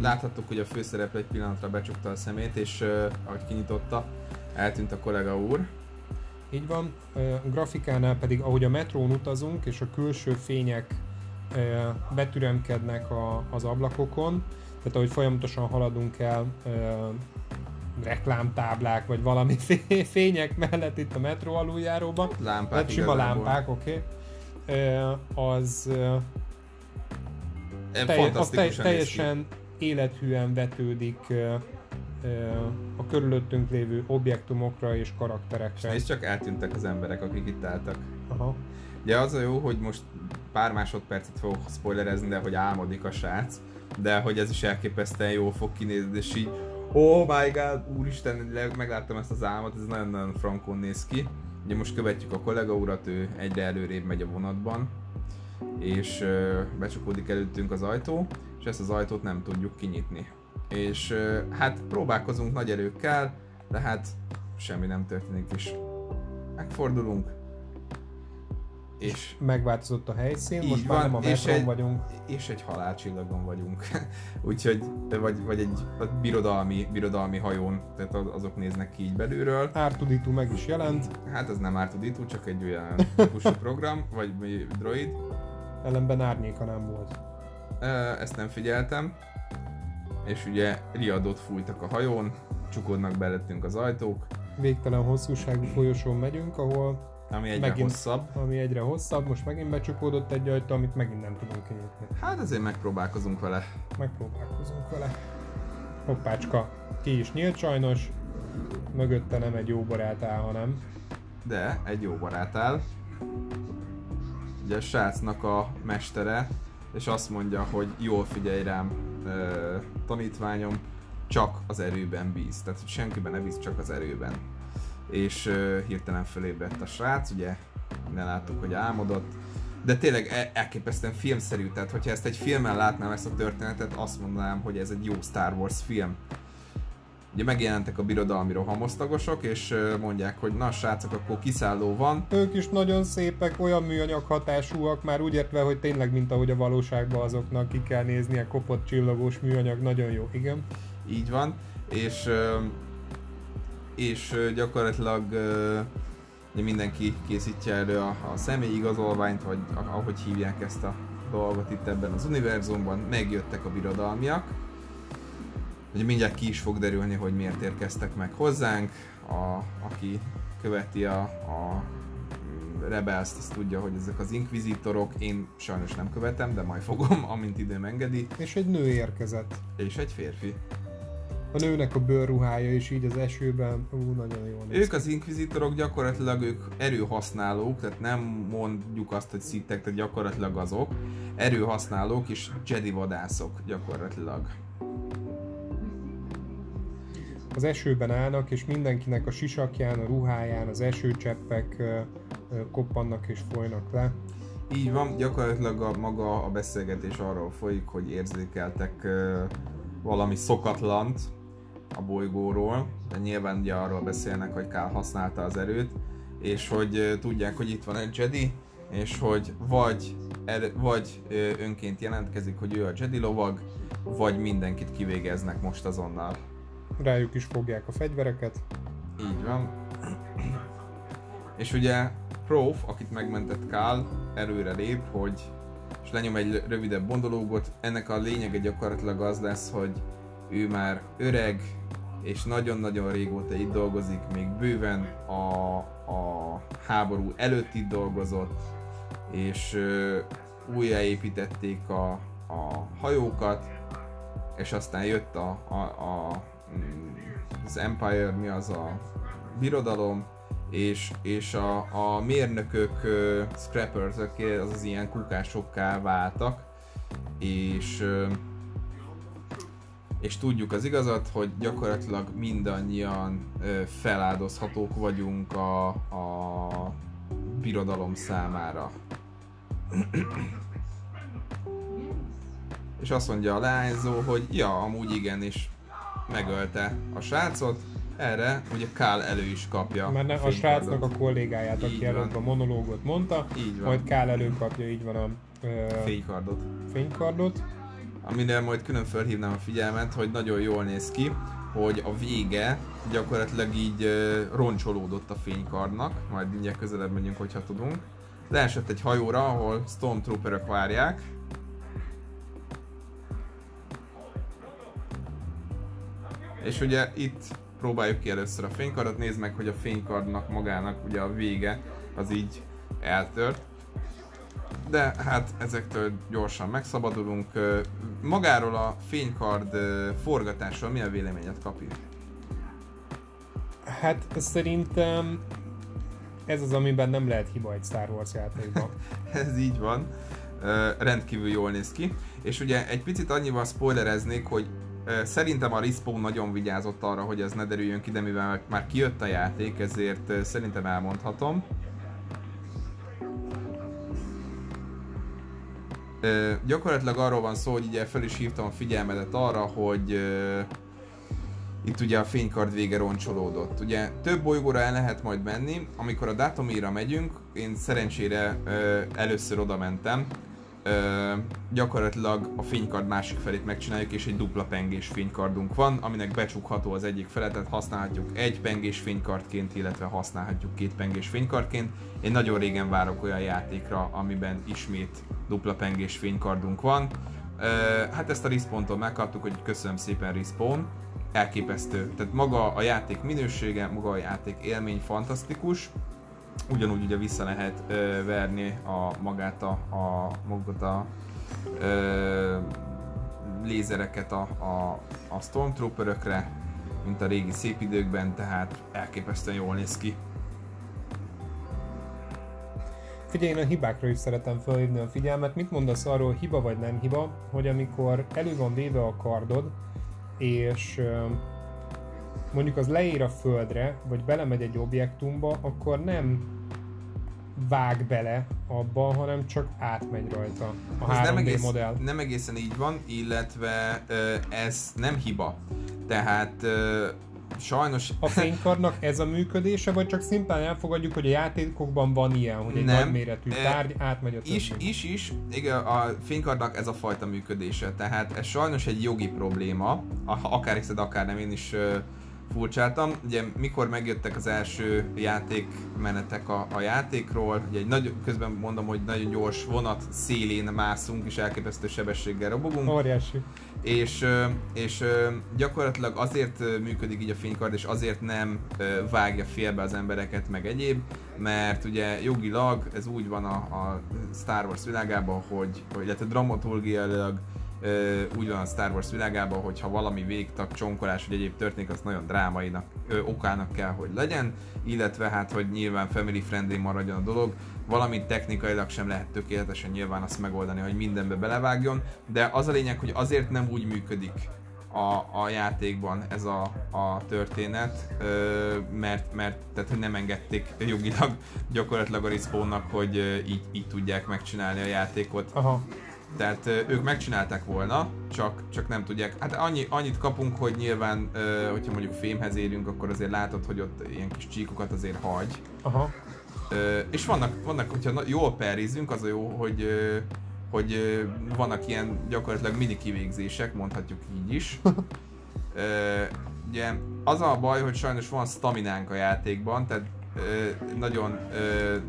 Láthattuk, hogy a főszereplő egy pillanatra becsukta a szemét, és ahogy kinyitotta, eltűnt a kollega úr. Így van, a grafikánál pedig, ahogy a metrón utazunk, és a külső fények betüremkednek a, az ablakokon, tehát ahogy folyamatosan haladunk el ö, reklámtáblák, vagy valami fé- fények mellett itt a metró aluljáróban, Lámpák tehát sima lámpák, oké, okay. az telj, az ki. teljesen élethűen vetődik ö, a körülöttünk lévő objektumokra és És karakterekre. nézd csak, eltűntek az emberek, akik itt álltak. Aha. Ugye az a jó, hogy most pár másodpercet fogok spoilerezni, de hogy álmodik a srác, de hogy ez is elképesztően jól fog kinézni, és így Oh my god, úristen, megláttam ezt az álmot, ez nagyon-nagyon frankon néz ki. Ugye most követjük a kollega urat, ő egyre előrébb megy a vonatban, és ö, becsukódik előttünk az ajtó, és ezt az ajtót nem tudjuk kinyitni. És ö, hát próbálkozunk nagy erőkkel, de hát semmi nem történik, és megfordulunk, és megváltozott a helyszín, most van, már nem a egy- vagyunk. és egy halálcsillagon vagyunk. Úgyhogy, vagy, vagy egy a birodalmi, birodalmi hajón, tehát az- azok néznek ki így belülről. R2D2 meg is jelent, Hát ez nem R2D2, csak egy olyan típusú program, vagy droid. ellenben árnyéka nem volt. Ezt nem figyeltem. És ugye riadót fújtak a hajón, csukódnak belettünk az ajtók, Végtelen hosszúságú folyosón megyünk, ahol ami egyre Megint. hosszabb. ami egyre hosszabb, most megint becsukódott egy ajtó, amit megint nem tudunk kinyitni. Hát azért megpróbálkozunk vele. Megpróbálkozunk vele. Hoppácska, ki is nyílt sajnos, mögötte nem egy jó barát áll, hanem De egy jó barát áll. Ugye a srácnak a mestere, és azt mondja, hogy jól figyelj rám, tanítványom, csak az erőben bíz. Tehát, hogy senkiben ne bíz, csak az erőben. És ö, hirtelen fölébredt a srác, ugye, ne láttuk, hogy álmodott. De tényleg e- elképesztően filmszerű, tehát hogyha ezt egy filmen látnám ezt a történetet, azt mondanám, hogy ez egy jó Star Wars film. Ugye megjelentek a birodalmi rohamosztagosok, és mondják, hogy na srácok, akkor kiszálló van. ők is nagyon szépek, olyan műanyag hatásúak, már úgy értve, hogy tényleg, mint ahogy a valóságban azoknak ki kell néznie, kopott csillagos műanyag, nagyon jó, igen. Így van, és, és gyakorlatilag ugye mindenki készítje elő a, a személyigazolványt, vagy ahogy hívják ezt a dolgot itt ebben az univerzumban, megjöttek a birodalmiak. Ugye mindjárt ki is fog derülni, hogy miért érkeztek meg hozzánk. A, aki követi a, a Rebels-t, az tudja, hogy ezek az inkvizitorok. Én sajnos nem követem, de majd fogom, amint időm engedi. És egy nő érkezett. És egy férfi. A nőnek a bőrruhája is így az esőben, ú, nagyon jó néz Ők az inkvizitorok gyakorlatilag ők erőhasználók, tehát nem mondjuk azt, hogy szittek, tehát gyakorlatilag azok. Erőhasználók és Jedi vadászok gyakorlatilag. Az esőben állnak, és mindenkinek a sisakján, a ruháján az esőcseppek koppannak és folynak le. Így van, gyakorlatilag a maga a beszélgetés arról folyik, hogy érzékeltek valami szokatlant a bolygóról, de nyilván ugye arról beszélnek, hogy Kál használta az erőt, és hogy tudják, hogy itt van egy Jedi, és hogy vagy, er, vagy önként jelentkezik, hogy ő a Jedi lovag, vagy mindenkit kivégeznek most azonnal. Rájuk is fogják a fegyvereket. Így van. És ugye Prof, akit megmentett Kál, erőre lép, hogy és lenyom egy rövidebb bondológot, ennek a lényege gyakorlatilag az lesz, hogy ő már öreg, és nagyon-nagyon régóta itt dolgozik, még bőven a, a háború előtt itt dolgozott, és ö, újjáépítették a, a hajókat, és aztán jött a, a, a, mm, az Empire, mi az a birodalom, és, és a, a mérnökök, uh, scrappers, az az ilyen kukásokká váltak, és uh, és tudjuk az igazat, hogy gyakorlatilag mindannyian feláldozhatók vagyunk a, a birodalom számára. és azt mondja a lányzó, hogy ja, amúgy igen, és megölte a srácot, erre ugye Kál elő is kapja. Mert a, a srácnak a kollégáját, aki előbb a monológot mondta, így van. majd Kál előkapja, így van a ö, fénykardot. fénykardot. Amire majd külön felhívnám a figyelmet, hogy nagyon jól néz ki, hogy a vége gyakorlatilag így roncsolódott a fénykardnak, majd mindjárt közelebb megyünk, hogyha tudunk. Leesett egy hajóra, ahol Stormtrooperök várják, És ugye itt próbáljuk ki először a fénykardot, nézd meg, hogy a fénykardnak magának ugye a vége az így eltört. De hát ezektől gyorsan megszabadulunk. Magáról a fénykard forgatásról mi a véleményed, Kapi? Hát szerintem ez az, amiben nem lehet hiba egy Star Wars játékban. ez így van. rendkívül jól néz ki. És ugye egy picit annyival spoilereznék, hogy Szerintem a Respawn nagyon vigyázott arra, hogy ez ne derüljön ki, de mivel már kijött a játék, ezért szerintem elmondhatom. Uh, gyakorlatilag arról van szó, hogy ugye fel is hívtam a figyelmedet arra, hogy itt ugye a fénykard vége roncsolódott. Ugye több bolygóra el lehet majd menni, amikor a Datomira megyünk, én szerencsére uh, először oda mentem, ö, gyakorlatilag a fénykard másik felét megcsináljuk, és egy dupla pengés fénykardunk van, aminek becsukható az egyik fele, tehát használhatjuk egy pengés fénykardként, illetve használhatjuk két pengés fénykardként. Én nagyon régen várok olyan játékra, amiben ismét dupla pengés fénykardunk van. Hát ezt a respawn megkaptuk, hogy köszönöm szépen Respawn, elképesztő. Tehát maga a játék minősége, maga a játék élmény fantasztikus, ugyanúgy ugye vissza lehet ö, verni a magát a, a magot a ö, lézereket a, a, a Stormtrooperökre, mint a régi szép időkben, tehát elképesztően jól néz ki. Figyelj, én a hibákra is szeretem felhívni a figyelmet. Mit mondasz arról, hiba vagy nem hiba, hogy amikor elő van véve a kardod, és mondjuk az leér a földre, vagy belemegy egy objektumba, akkor nem vág bele abba, hanem csak átmegy rajta a ez 3D nem egész, modell. Nem egészen így van, illetve ez nem hiba. Tehát sajnos... A fénykarnak ez a működése, vagy csak szimplán elfogadjuk, hogy a játékokban van ilyen, hogy egy nem, nagyméretű tárgy átmegy a többi. Is, is, is. Igen, a fénykardnak ez a fajta működése. Tehát ez sajnos egy jogi probléma, akár hiszed, akár nem, én is furcsáltam. Ugye mikor megjöttek az első játékmenetek a, a játékról, ugye egy nagy, közben mondom, hogy nagyon gyors vonat szélén mászunk, és elképesztő sebességgel robogunk. Óriási. És, és gyakorlatilag azért működik így a fénykard, és azért nem vágja félbe az embereket, meg egyéb, mert ugye jogilag ez úgy van a, a Star Wars világában, hogy, hogy illetve dramaturgiailag úgy van a Star Wars világában, hogy ha valami végtag, csonkolás vagy egyéb történik, az nagyon drámainak, ö, okának kell, hogy legyen, illetve hát, hogy nyilván family friendly maradjon a dolog, valamit technikailag sem lehet tökéletesen nyilván azt megoldani, hogy mindenbe belevágjon, de az a lényeg, hogy azért nem úgy működik a, a játékban ez a, a történet, ö, mert, mert tehát, hogy nem engedték jogilag gyakorlatilag a respawnnak, hogy így, így tudják megcsinálni a játékot. Aha. Tehát ők megcsinálták volna, csak, csak nem tudják. Hát annyi, annyit kapunk, hogy nyilván, hogyha mondjuk fémhez érünk, akkor azért látod, hogy ott ilyen kis csíkokat azért hagy. Aha. És vannak, vannak hogyha jól perizünk, az a jó, hogy hogy vannak ilyen gyakorlatilag mini kivégzések, mondhatjuk így is. ugye az a baj, hogy sajnos van staminánk a játékban, tehát nagyon,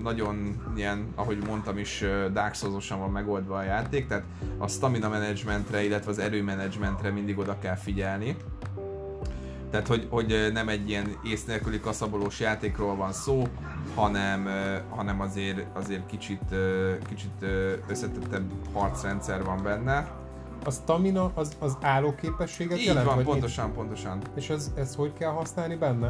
nagyon ilyen, ahogy mondtam is, Dark Souls-osan van megoldva a játék, tehát a stamina managementre, illetve az erőmanagementre mindig oda kell figyelni. Tehát, hogy, hogy nem egy ilyen ész nélküli kaszabolós játékról van szó, hanem, hanem azért, azért kicsit, kicsit összetettebb harcrendszer van benne. A stamina az, az állóképességet Így jelent? van, vagy pontosan, pontosan. És ez, ez hogy kell használni benne?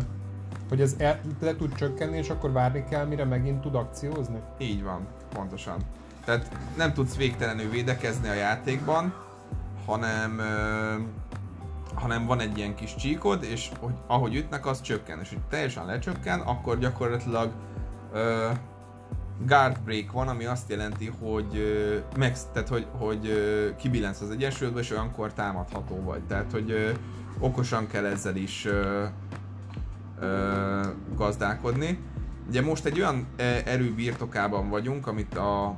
Hogy ez el, le tud csökkenni, és akkor várni kell, mire megint tud akciózni? Így van, pontosan. Tehát nem tudsz végtelenül védekezni a játékban, hanem, ö, hanem van egy ilyen kis csíkod, és hogy, ahogy ütnek, az csökken. És hogy teljesen lecsökken, akkor gyakorlatilag ö, guard break van, ami azt jelenti, hogy ö, max, tehát hogy, hogy ö, kibillensz az egyensúlyodba, és olyankor támadható vagy. Tehát, hogy ö, okosan kell ezzel is ö, ö, gazdálkodni. Ugye most egy olyan erő birtokában vagyunk, amit a,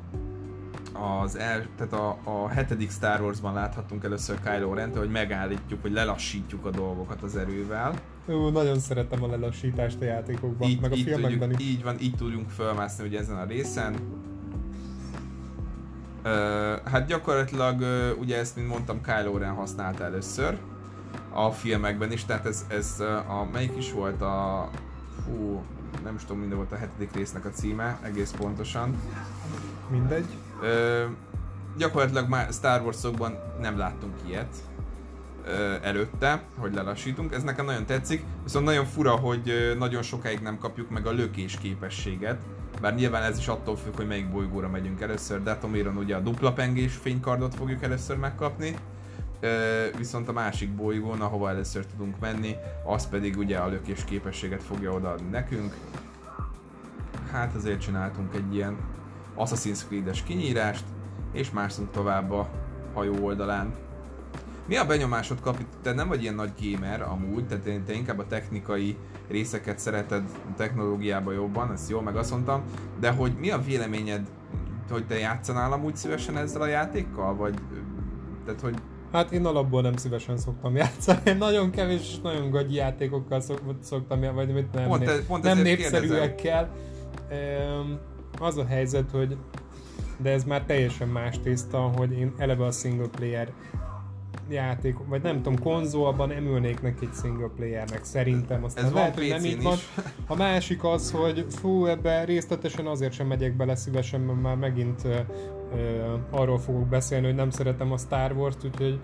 az el, tehát a, a hetedik Star Wars-ban láthattunk először Kylo ren hogy megállítjuk, hogy lelassítjuk a dolgokat az erővel. Ó, nagyon szeretem a lelassítást a játékokban, Így, meg a így, filmekben tudjuk, is. így van, így tudjunk felmászni ugye ezen a részen. Ö, hát gyakorlatilag ö, ugye ezt, mint mondtam, Kylo Ren használta először a filmekben is, tehát ez, ez a, melyik is volt a, hú, nem is tudom, minden volt a hetedik résznek a címe, egész pontosan. Mindegy. Ö, gyakorlatilag már Star Wars-okban nem láttunk ilyet ö, előtte, hogy lelassítunk. Ez nekem nagyon tetszik, viszont nagyon fura, hogy nagyon sokáig nem kapjuk meg a lökés képességet. Bár nyilván ez is attól függ, hogy melyik bolygóra megyünk először. Datomiron ugye a dupla pengés fénykardot fogjuk először megkapni. Viszont a másik bolygón, ahova először tudunk menni, az pedig ugye a lökés képességet fogja odaadni nekünk. Hát azért csináltunk egy ilyen Assassin's Creed-es kinyírást, és mászunk tovább a hajó oldalán. Mi a benyomásod, Kapi? Te nem vagy ilyen nagy gamer amúgy, tehát te inkább a technikai részeket szereted a technológiába jobban, ezt jól meg azt mondtam, de hogy mi a véleményed, hogy te játszanál amúgy szívesen ezzel a játékkal, vagy tehát hogy Hát én alapból nem szívesen szoktam játszani. Én nagyon kevés és nagyon gagyi játékokkal szok, szoktam vagy mit nem, Pont ez- pont nem népszerűekkel. Ehm, az a helyzet, hogy de ez már teljesen más tészta, hogy én eleve a single player játék, vagy nem tudom, konzolban nem ülnék neki egy single playernek, szerintem. Aztán ez lehet, hogy nem így van. A másik az, hogy fú, ebbe részletesen azért sem megyek bele szívesen, mert már megint arról fogok beszélni, hogy nem szeretem a Star Wars-t, úgyhogy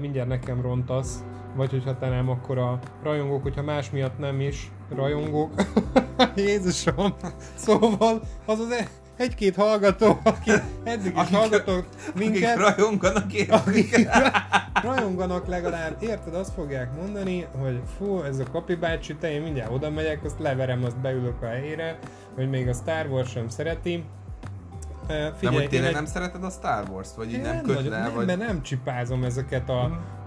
mindjárt nekem rontasz. Vagy hogyha te nem, akkor a rajongók, hogyha más miatt nem is rajongók. Jézusom! Szóval az az e- egy-két hallgató, aki eddig is Akik- hallgatott minket, akik rajonganak értik. akik rajonganak legalább, érted, azt fogják mondani, hogy fú, ez a Kapi bácsi, te én mindjárt oda megyek, azt leverem, azt beülök a helyére, hogy még a Star Wars sem szereti. Nem, Figyelj, hogy tényleg én nem szereted a Star Wars-t? Vagy így nem nem, köt nagyon, le? nem, Vagy... mert nem csipázom ezeket a,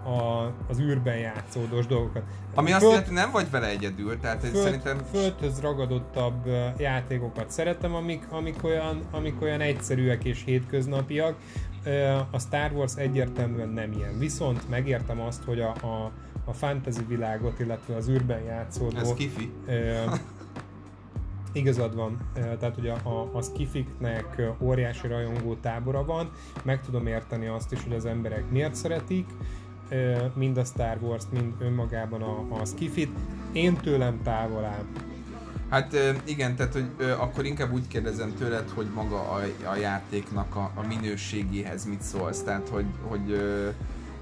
a, az űrben játszódós dolgokat. Ami azt Föld- jelenti, hogy nem vagy vele egyedül, tehát föld, szerintem... földhöz ragadottabb játékokat szeretem, amik, amik, olyan, amik olyan egyszerűek és hétköznapiak. A Star Wars egyértelműen nem ilyen. Viszont megértem azt, hogy a, a, a fantasy világot, illetve az űrben játszódó... Ez kifi. Igazad van, Ö, tehát hogy a, a, skifiknek óriási rajongó tábora van, meg tudom érteni azt is, hogy az emberek miért szeretik, mind a Star Wars-t, mind önmagában a, a skifit. Én tőlem távol áll. Hát igen, tehát hogy akkor inkább úgy kérdezem tőled, hogy maga a, a játéknak a, a minőségéhez mit szólsz, tehát hogy, hogy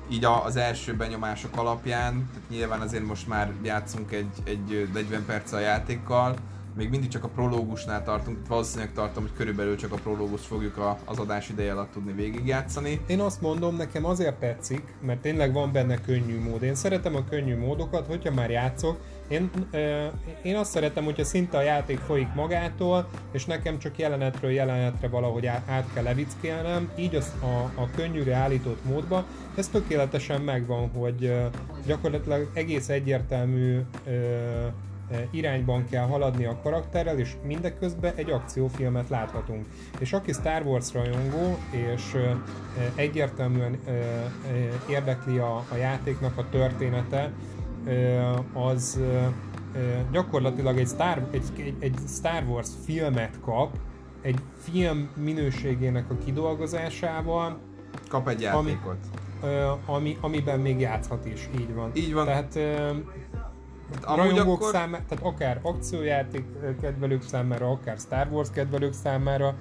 így az első benyomások alapján, tehát nyilván azért most már játszunk egy, egy ö, 40 perc a játékkal, még mindig csak a prológusnál tartunk, valószínűleg tartom, hogy körülbelül csak a prológust fogjuk a, az adás ideje alatt tudni végigjátszani. Én azt mondom, nekem azért tetszik, mert tényleg van benne könnyű mód. Én szeretem a könnyű módokat, hogyha már játszok. Én, ö, én azt szeretem, hogyha szinte a játék folyik magától, és nekem csak jelenetről jelenetre valahogy át, át kell levickélnem, így az a, a könnyűre állított módba. Ez tökéletesen megvan, hogy ö, gyakorlatilag egész egyértelmű ö, irányban kell haladni a karakterrel, és mindeközben egy akciófilmet láthatunk. És aki Star Wars rajongó, és e, egyértelműen ö, érdekli a, a játéknak a története, az, gyakorlatilag egy Star, egy, egy, egy Star Wars filmet kap, egy film minőségének a kidolgozásával. Kap egy játékot. Ami, ami, amiben még játszhat is, így van. Így van. Tehát Hát rajongók akkor... számára, tehát akár akciójáték kedvelők számára, akár Star Wars kedvelők számára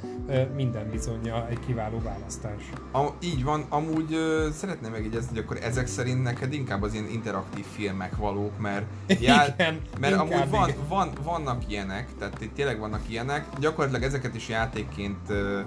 minden bizonyja egy kiváló választás. A, így van, amúgy uh, szeretném megjegyezni, hogy akkor ezek szerint neked inkább az ilyen interaktív filmek valók, mert, jár, igen, mert amúgy van, van, vannak ilyenek, tehát itt tényleg vannak ilyenek, gyakorlatilag ezeket is játékként uh,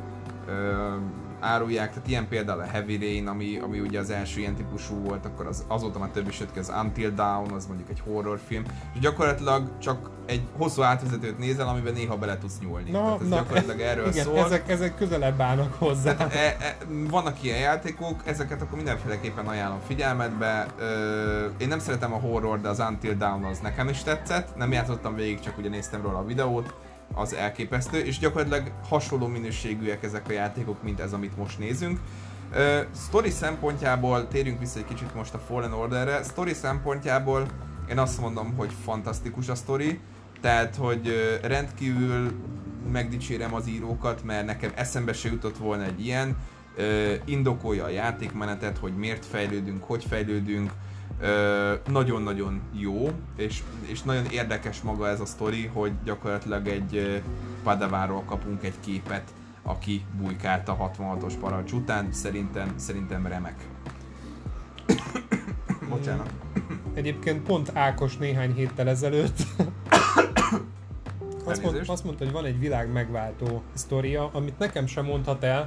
uh, árulják, tehát ilyen például a Heavy Rain, ami, ami ugye az első ilyen típusú volt, akkor az, azóta már több is jött ki, az Until Dawn, az mondjuk egy horrorfilm, és gyakorlatilag csak egy hosszú átvezetőt nézel, amiben néha bele tudsz nyúlni. Na, tehát ez na, gyakorlatilag erről igen, szól. Ezek, ezek közelebb állnak hozzá. Tehát, e, e, vannak ilyen játékok, ezeket akkor mindenféleképpen ajánlom figyelmetbe. Ö, én nem szeretem a horror, de az Until Dawn az nekem is tetszett. Nem játszottam végig, csak ugye néztem róla a videót az elképesztő, és gyakorlatilag hasonló minőségűek ezek a játékok, mint ez, amit most nézünk. Uh, story szempontjából, térjünk vissza egy kicsit most a Fallen Orderre, story szempontjából én azt mondom, hogy fantasztikus a story, tehát, hogy uh, rendkívül megdicsérem az írókat, mert nekem eszembe se jutott volna egy ilyen, uh, indokolja a játékmenetet, hogy miért fejlődünk, hogy fejlődünk, nagyon-nagyon jó, és, és nagyon érdekes maga ez a sztori, hogy gyakorlatilag egy Padaváról kapunk egy képet, aki bujkált a 66-os parancs után, szerintem, szerintem remek. Bocsánat. Egyébként pont Ákos néhány héttel ezelőtt azt, mond, azt mondta, hogy van egy világ megváltó sztoria, amit nekem sem mondhat el,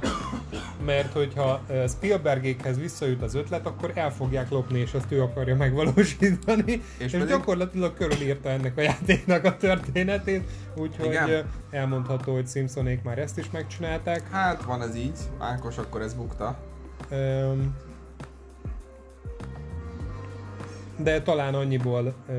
mert hogyha Spielbergékhez visszajut az ötlet, akkor el fogják lopni, és azt ő akarja megvalósítani. És, és pedig... gyakorlatilag körülírta ennek a játéknak a történetét, úgyhogy Igen. elmondható, hogy Simpsonék már ezt is megcsinálták. Hát van ez így, Ákos akkor ez bukta. Um, de talán annyiból uh,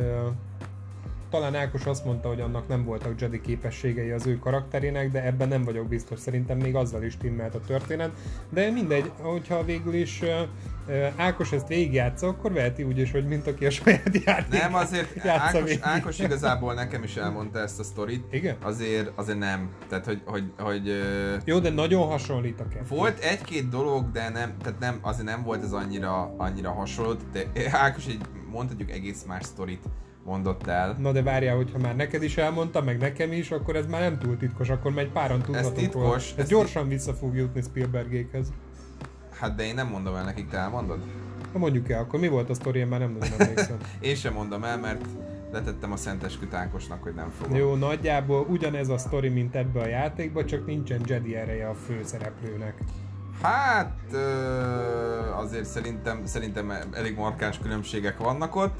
talán Ákos azt mondta, hogy annak nem voltak Jedi képességei az ő karakterének, de ebben nem vagyok biztos, szerintem még azzal is timmelt a történet. De mindegy, hogyha végül is Ákos ezt végigjátsza, akkor veheti úgy is, hogy mint aki a saját játék Nem, azért Ákos, Ákos igazából nekem is elmondta ezt a sztorit. Igen? Azért, azért nem. Tehát, hogy, hogy, hogy Jó, de nagyon hasonlít a kettő. Volt egy-két dolog, de nem, tehát nem, azért nem volt ez annyira, annyira hasonló. De Ákos egy mondhatjuk egész más sztorit mondott el. Na de várjál, hogyha már neked is elmondta, meg nekem is, akkor ez már nem túl titkos, akkor megy páran tudhatunk ez titkos, Ez, ez gyorsan tit... vissza fog jutni Spielbergékhez. Hát de én nem mondom el nekik, te elmondod? Ha mondjuk el, akkor mi volt a sztori, én már nem nagyon emlékszem. én sem mondom el, mert letettem a szentes kütánkosnak, hogy nem fogom. Jó, nagyjából ugyanez a sztori, mint ebbe a játékba, csak nincsen Jedi ereje a főszereplőnek. Hát azért szerintem, szerintem elég markáns különbségek vannak ott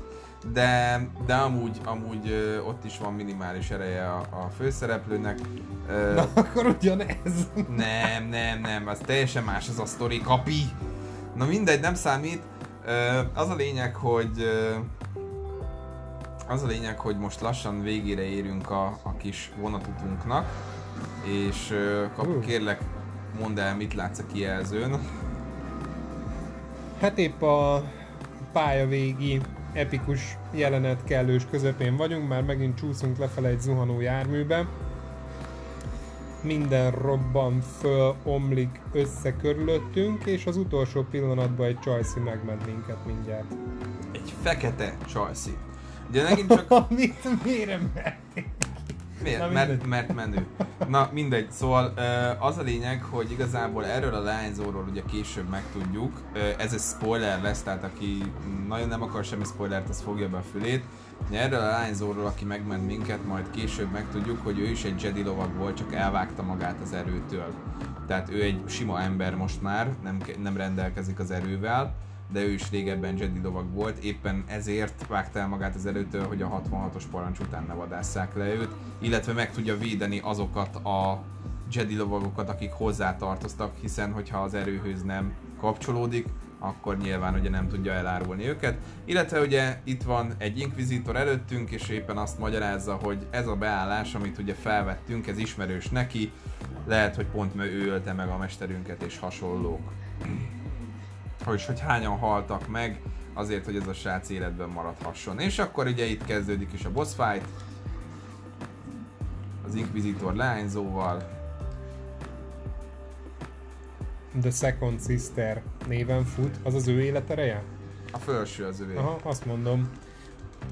de, de amúgy, amúgy ott is van minimális ereje a, a főszereplőnek. Na, akkor ugyanez. Nem, nem, nem, az teljesen más az a sztori, kapi. Na mindegy, nem számít. Az a lényeg, hogy az a lényeg, hogy most lassan végére érünk a, a kis vonatutunknak, és kap, kérlek, mondd el, mit látsz a kijelzőn. Hát épp a pálya végi epikus jelenet kellős közepén vagyunk, már megint csúszunk lefele egy zuhanó járműbe. Minden robban föl, omlik össze körülöttünk, és az utolsó pillanatban egy csajszi megment minket mindjárt. Egy fekete csajszi. Ugye megint csak... Mit, miért Miért? Na, mert, mert menő. Na mindegy, szóval az a lényeg, hogy igazából erről a lányzóról ugye később megtudjuk, ez egy spoiler lesz, tehát aki nagyon nem akar semmi spoilert, az fogja be a fülét. Erről a lányzóról, aki megment minket, majd később megtudjuk, hogy ő is egy Jedi lovag volt, csak elvágta magát az erőtől. Tehát ő egy sima ember most már, nem, nem rendelkezik az erővel de ő is régebben Jedi lovag volt, éppen ezért vágta el magát az előtől, hogy a 66-os parancs után ne vadásszák le őt, illetve meg tudja védeni azokat a Jedi lovagokat, akik hozzá tartoztak, hiszen hogyha az erőhöz nem kapcsolódik, akkor nyilván ugye nem tudja elárulni őket. Illetve ugye itt van egy inkvizitor előttünk, és éppen azt magyarázza, hogy ez a beállás, amit ugye felvettünk, ez ismerős neki, lehet, hogy pont ő ölte meg a mesterünket és hasonlók és hogy hányan haltak meg azért, hogy ez a srác életben maradhasson. És akkor ugye itt kezdődik is a boss fight, az Inquisitor leányzóval, The Second Sister néven fut, az az ő életereje? a felső az övé. Aha, azt mondom.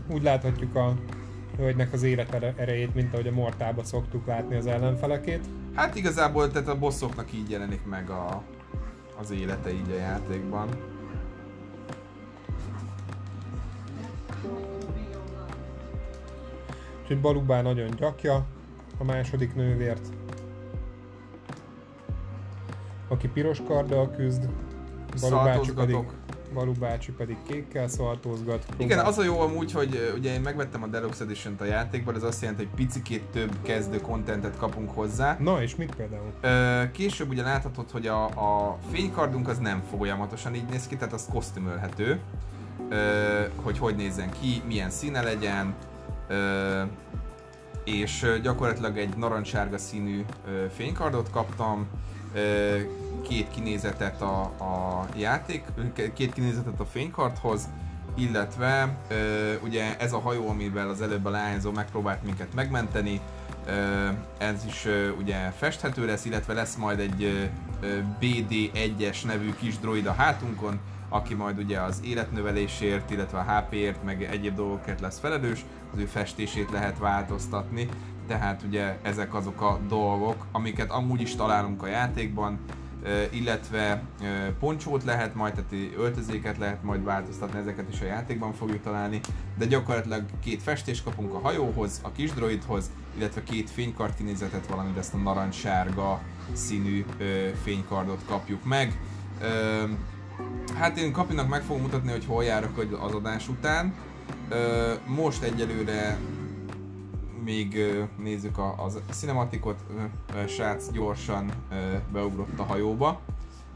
Úgy láthatjuk a hölgynek az élet erejét, mint ahogy a Mortába szoktuk látni az ellenfelekét. Hát igazából tehát a bosszoknak így jelenik meg a, az élete így a játékban. Úgyhogy Balubá nagyon gyakja a második nővért, aki piros karddal küzd, Balubácsi pedig, Szaltozgatok. Balubácsi pedig kékkel szaltózgat. Igen, próbál- az a jó amúgy, hogy ugye én megvettem a Deluxe edition a játékban, ez azt jelenti, hogy picikét több kezdő kontentet kapunk hozzá. Na és mit például? Ö, később ugye láthatod, hogy a, a fénykardunk az nem folyamatosan így néz ki, tehát az kosztümölhető. Ö, hogy hogy nézzen ki, milyen színe legyen. Ö, és gyakorlatilag egy narancssárga színű ö, fénykardot kaptam, két kinézetet a, a játék, két kinézetet a fénykardhoz, illetve ugye ez a hajó, amivel az előbb a leányzó megpróbált minket megmenteni, ez is ugye festhető lesz, illetve lesz majd egy ö, ö, BD1-es nevű kis droid a hátunkon, aki majd ugye az életnövelésért, illetve a HP-ért, meg egyéb dolgokért lesz felelős, az ő festését lehet változtatni, tehát ugye ezek azok a dolgok, amiket amúgy is találunk a játékban, illetve poncsót lehet majd, tehát öltözéket lehet majd változtatni, ezeket is a játékban fogjuk találni, de gyakorlatilag két festést kapunk a hajóhoz, a kis droidhoz, illetve két fénykard kinézetet, valamint ezt a narancssárga színű fénykardot kapjuk meg. Hát én Kapinak meg fogom mutatni, hogy hol járok az adás után. Most egyelőre még nézzük a, az cinematikot, srác gyorsan beugrott a hajóba,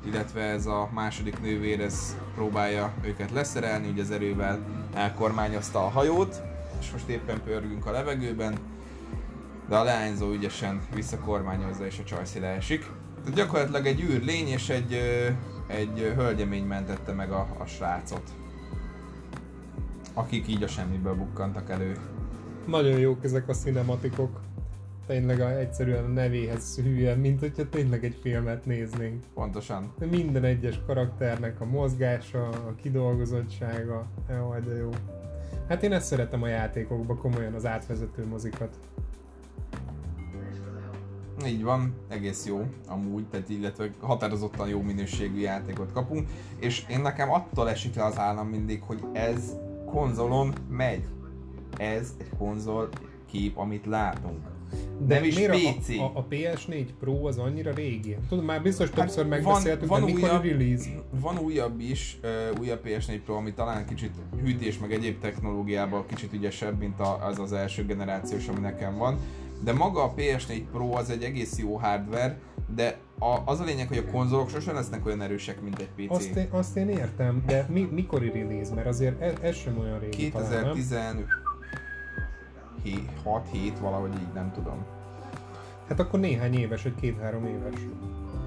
illetve ez a második nővér ez próbálja őket leszerelni, ugye az erővel elkormányozta a hajót, és most éppen pörgünk a levegőben, de a leányzó ügyesen visszakormányozza és a csajszi leesik. Tehát gyakorlatilag egy űrlény és egy, egy hölgyemény mentette meg a, a srácot. Akik így a semmiből bukkantak elő. Nagyon jók ezek a cinematikok. Tényleg a, egyszerűen a nevéhez hülyen, mint hogyha tényleg egy filmet néznénk. Pontosan. De minden egyes karakternek a mozgása, a kidolgozottsága, jaj, de jó. Hát én ezt szeretem a játékokban, komolyan az átvezető mozikat. Így van, egész jó amúgy, tehát illetve határozottan jó minőségű játékot kapunk, és én nekem attól esik le az állam mindig, hogy ez konzolon megy. Ez egy konzol kép, amit látunk. De Nem is miért PC. A, a, a PS4 Pro az annyira régi? Tudom, már biztos többször Hát megbeszéltük, de mikor a release? Van újabb is, uh, újabb PS4 Pro, ami talán kicsit hűtés meg egyéb technológiában kicsit ügyesebb, mint a, az az első generációs, ami nekem van. De maga a PS4 Pro az egy egész jó hardware, de a, az a lényeg, hogy a konzolok sosem lesznek olyan erősek, mint egy PC. Azt én, azt én értem, de mi, mikori release? Mert azért ez, ez sem olyan régi talán, nem? 2016 7 valahogy így, nem tudom. Hát akkor néhány éves, vagy két-három éves.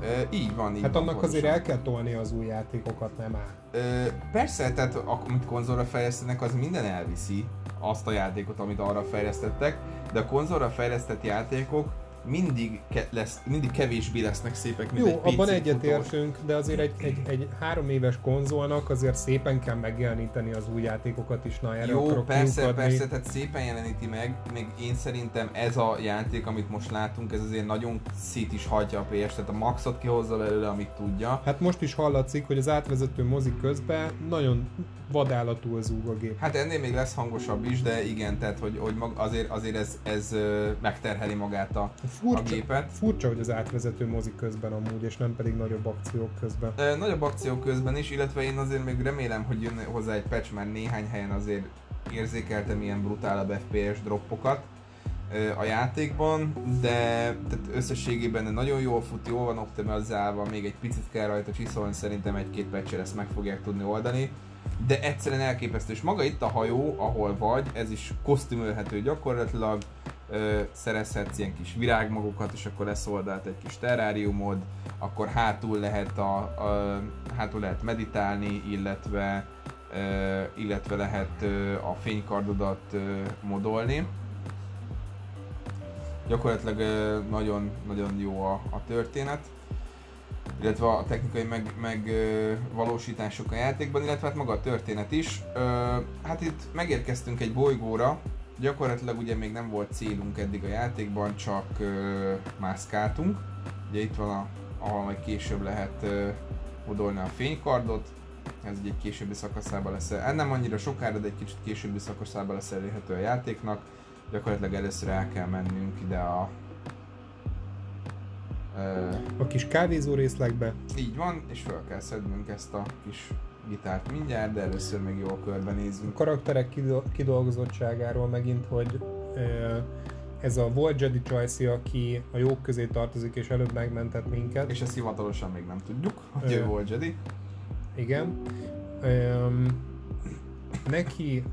Ö, így van, így Hát van, annak azért pontosan. el kell tolni az új játékokat, nem áll. Ö, persze, tehát amit konzolra fejlesztenek, az minden elviszi azt a játékot, amit arra fejlesztettek, de a konzolra fejlesztett játékok mindig, ke- lesz, mindig kevésbé lesznek szépek, mint Jó, egy PC abban egyetértünk, de azért egy, egy, egy három éves konzolnak azért szépen kell megjeleníteni az új játékokat is, na erre Jó, persze, kiukadni. persze, tehát szépen jeleníti meg, még én szerintem ez a játék, amit most látunk, ez azért nagyon szét is hagyja a PS, tehát a maxot kihozza belőle, amit tudja. Hát most is hallatszik, hogy az átvezető mozik közben nagyon vadállatú zúg a gép. Hát ennél még lesz hangosabb is, de igen, tehát hogy, hogy mag, azért, azért ez, ez megterheli magát a, a Furcsa, gépet. furcsa, hogy az átvezető mozik közben amúgy, és nem pedig nagyobb akciók közben. Ö, Nagyobb akció közben is, illetve én azért még remélem, hogy jön hozzá egy patch, mert néhány helyen azért érzékeltem ilyen brutálabb FPS droppokat a játékban, de tehát összességében nagyon jól fut, jól van optimalizálva, még egy picit kell rajta csiszolni, szerintem egy-két patch ezt meg fogják tudni oldani, de egyszerűen elképesztő, és maga itt a hajó, ahol vagy, ez is kosztümölhető gyakorlatilag, ö, szerezhetsz ilyen kis virágmagokat, és akkor lesz oldalt egy kis terráriumod, akkor hátul lehet, a, a, hátul lehet meditálni, illetve illetve lehet a fénykardodat modolni. Gyakorlatilag nagyon, nagyon jó a, a történet illetve a technikai meg, megvalósítások a játékban, illetve hát maga a történet is. Hát itt megérkeztünk egy bolygóra, gyakorlatilag ugye még nem volt célunk eddig a játékban, csak mászkáltunk. Ugye itt van, a, ahol majd később lehet modolni a fénykardot, ez egy későbbi szakaszában lesz, ez nem annyira sokára, de egy kicsit későbbi szakaszában lesz elérhető a játéknak. Gyakorlatilag először el kell mennünk ide a a kis kávézó részlegbe. Így van, és fel kell szednünk ezt a kis gitárt mindjárt, de először még jól körbenézünk. A karakterek kidolgozottságáról megint, hogy ez a volt Jedi Choice, aki a jók közé tartozik, és előbb megmentett minket. És ezt hivatalosan még nem tudjuk, hogy ő volt Jedi. Igen neki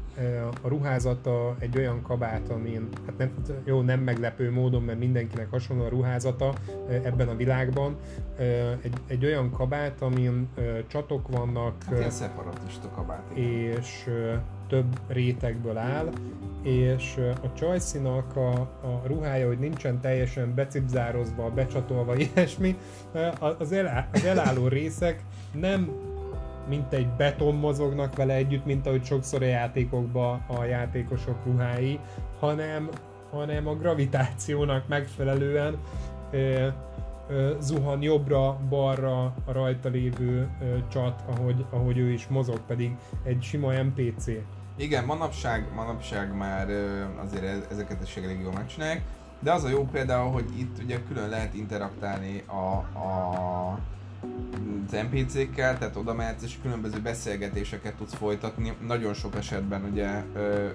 a ruházata egy olyan kabát, amin, hát nem, jó, nem meglepő módon, mert mindenkinek hasonló a ruházata ebben a világban, egy, egy olyan kabát, amin csatok vannak. Hát ilyen szeparatista kabát. És több rétegből áll, és a Csajszinak a, a ruhája, hogy nincsen teljesen becipzározva, becsatolva, ilyesmi, az, el, az elálló részek nem mint egy beton mozognak vele együtt, mint ahogy sokszor a játékokban a játékosok ruhái, hanem, hanem a gravitációnak megfelelően ö, ö, zuhan jobbra-balra a rajta lévő ö, csat, ahogy, ahogy ő is mozog, pedig egy sima NPC. Igen, manapság, manapság már azért ezeket is elég jól megcsinálják, de az a jó például, hogy itt ugye külön lehet interaktálni a, a az NPC-kkel, tehát oda mehetsz és különböző beszélgetéseket tudsz folytatni. Nagyon sok esetben ugye,